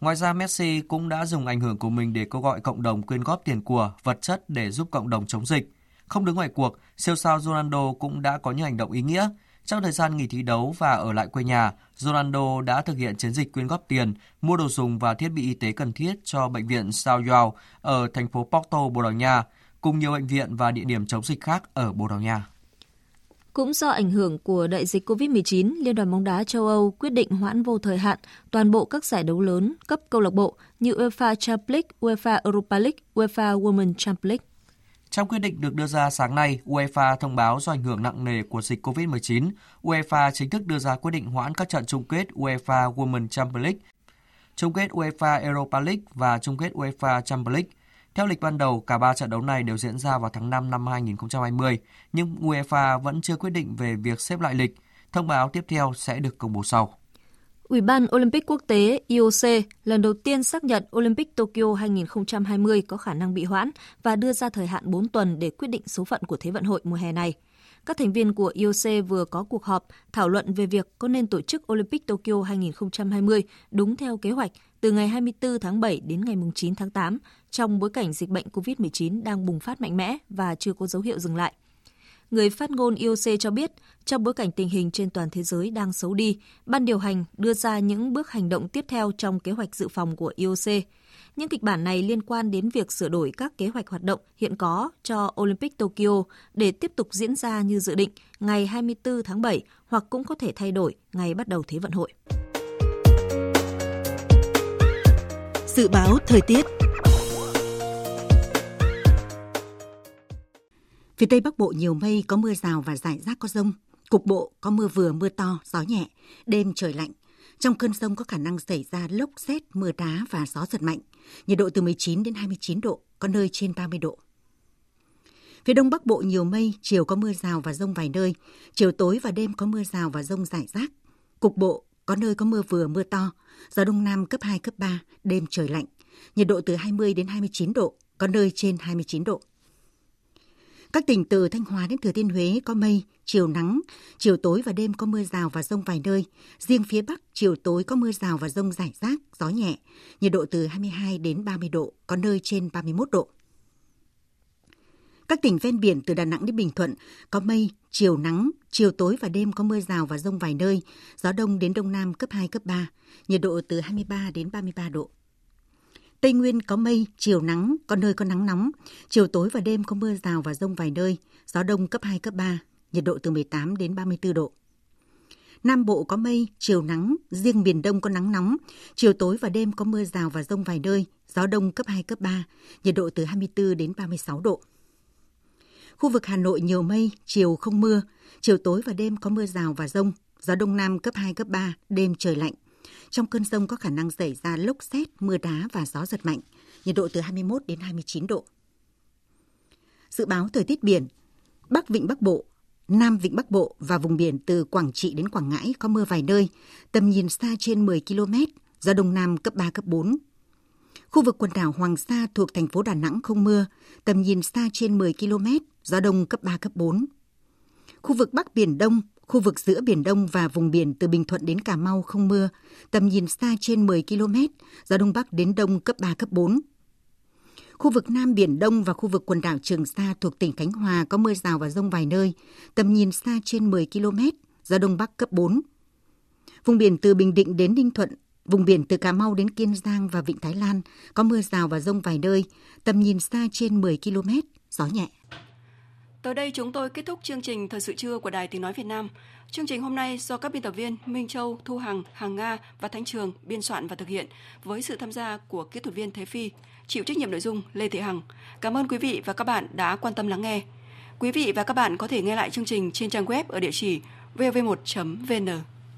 Ngoài ra, Messi cũng đã dùng ảnh hưởng của mình để kêu gọi cộng đồng quyên góp tiền của, vật chất để giúp cộng đồng chống dịch. Không đứng ngoài cuộc, siêu sao Ronaldo cũng đã có những hành động ý nghĩa. Trong thời gian nghỉ thi đấu và ở lại quê nhà, Ronaldo đã thực hiện chiến dịch quyên góp tiền, mua đồ dùng và thiết bị y tế cần thiết cho bệnh viện Sao Joao ở thành phố Porto, Bồ Đào Nha, cùng nhiều bệnh viện và địa điểm chống dịch khác ở Bồ Đào Nha. Cũng do ảnh hưởng của đại dịch COVID-19, Liên đoàn bóng đá châu Âu quyết định hoãn vô thời hạn toàn bộ các giải đấu lớn cấp câu lạc bộ như UEFA Champions League, UEFA Europa League, UEFA Women's Champions League. Trong quyết định được đưa ra sáng nay, UEFA thông báo do ảnh hưởng nặng nề của dịch COVID-19, UEFA chính thức đưa ra quyết định hoãn các trận chung kết UEFA Women's Champions League, chung kết UEFA Europa League và chung kết UEFA Champions League. Theo lịch ban đầu, cả ba trận đấu này đều diễn ra vào tháng 5 năm 2020, nhưng UEFA vẫn chưa quyết định về việc xếp lại lịch. Thông báo tiếp theo sẽ được công bố sau. Ủy ban Olympic quốc tế IOC lần đầu tiên xác nhận Olympic Tokyo 2020 có khả năng bị hoãn và đưa ra thời hạn 4 tuần để quyết định số phận của Thế vận hội mùa hè này. Các thành viên của IOC vừa có cuộc họp, thảo luận về việc có nên tổ chức Olympic Tokyo 2020 đúng theo kế hoạch từ ngày 24 tháng 7 đến ngày 9 tháng 8 trong bối cảnh dịch bệnh COVID-19 đang bùng phát mạnh mẽ và chưa có dấu hiệu dừng lại. Người phát ngôn IOC cho biết, trong bối cảnh tình hình trên toàn thế giới đang xấu đi, ban điều hành đưa ra những bước hành động tiếp theo trong kế hoạch dự phòng của IOC. Những kịch bản này liên quan đến việc sửa đổi các kế hoạch hoạt động hiện có cho Olympic Tokyo để tiếp tục diễn ra như dự định ngày 24 tháng 7 hoặc cũng có thể thay đổi ngày bắt đầu Thế vận hội. Dự báo thời tiết Phía Tây Bắc Bộ nhiều mây, có mưa rào và rải rác có rông. Cục bộ có mưa vừa mưa to, gió nhẹ, đêm trời lạnh. Trong cơn rông có khả năng xảy ra lốc xét, mưa đá và gió giật mạnh. Nhiệt độ từ 19 đến 29 độ, có nơi trên 30 độ. Phía Đông Bắc Bộ nhiều mây, chiều có mưa rào và rông vài nơi. Chiều tối và đêm có mưa rào và rông rải rác. Cục bộ có nơi có mưa vừa mưa to. Gió Đông Nam cấp 2, cấp 3, đêm trời lạnh. Nhiệt độ từ 20 đến 29 độ, có nơi trên 29 độ. Các tỉnh từ Thanh Hóa đến Thừa Thiên Huế có mây, chiều nắng, chiều tối và đêm có mưa rào và rông vài nơi. Riêng phía Bắc, chiều tối có mưa rào và rông rải rác, gió nhẹ, nhiệt độ từ 22 đến 30 độ, có nơi trên 31 độ. Các tỉnh ven biển từ Đà Nẵng đến Bình Thuận có mây, chiều nắng, chiều tối và đêm có mưa rào và rông vài nơi, gió đông đến đông nam cấp 2, cấp 3, nhiệt độ từ 23 đến 33 độ. Tây Nguyên có mây, chiều nắng, có nơi có nắng nóng. Chiều tối và đêm có mưa rào và rông vài nơi. Gió đông cấp 2, cấp 3, nhiệt độ từ 18 đến 34 độ. Nam Bộ có mây, chiều nắng, riêng miền Đông có nắng nóng. Chiều tối và đêm có mưa rào và rông vài nơi. Gió đông cấp 2, cấp 3, nhiệt độ từ 24 đến 36 độ. Khu vực Hà Nội nhiều mây, chiều không mưa. Chiều tối và đêm có mưa rào và rông. Gió đông nam cấp 2, cấp 3, đêm trời lạnh. Trong cơn rông có khả năng xảy ra lốc xét, mưa đá và gió giật mạnh, nhiệt độ từ 21 đến 29 độ. Dự báo thời tiết biển, Bắc Vịnh Bắc Bộ, Nam Vịnh Bắc Bộ và vùng biển từ Quảng Trị đến Quảng Ngãi có mưa vài nơi, tầm nhìn xa trên 10 km, gió Đông Nam cấp 3, cấp 4. Khu vực quần đảo Hoàng Sa thuộc thành phố Đà Nẵng không mưa, tầm nhìn xa trên 10 km, gió Đông cấp 3, cấp 4. Khu vực Bắc Biển Đông, Khu vực giữa Biển Đông và vùng biển từ Bình Thuận đến Cà Mau không mưa, tầm nhìn xa trên 10 km, gió Đông Bắc đến Đông cấp 3, cấp 4. Khu vực Nam Biển Đông và khu vực quần đảo Trường Sa thuộc tỉnh Khánh Hòa có mưa rào và rông vài nơi, tầm nhìn xa trên 10 km, gió Đông Bắc cấp 4. Vùng biển từ Bình Định đến Ninh Thuận, vùng biển từ Cà Mau đến Kiên Giang và Vịnh Thái Lan có mưa rào và rông vài nơi, tầm nhìn xa trên 10 km, gió nhẹ. Tới đây chúng tôi kết thúc chương trình Thời sự trưa của Đài Tiếng Nói Việt Nam. Chương trình hôm nay do các biên tập viên Minh Châu, Thu Hằng, Hằng Nga và Thanh Trường biên soạn và thực hiện với sự tham gia của kỹ thuật viên Thế Phi, chịu trách nhiệm nội dung Lê Thị Hằng. Cảm ơn quý vị và các bạn đã quan tâm lắng nghe. Quý vị và các bạn có thể nghe lại chương trình trên trang web ở địa chỉ vv1.vn.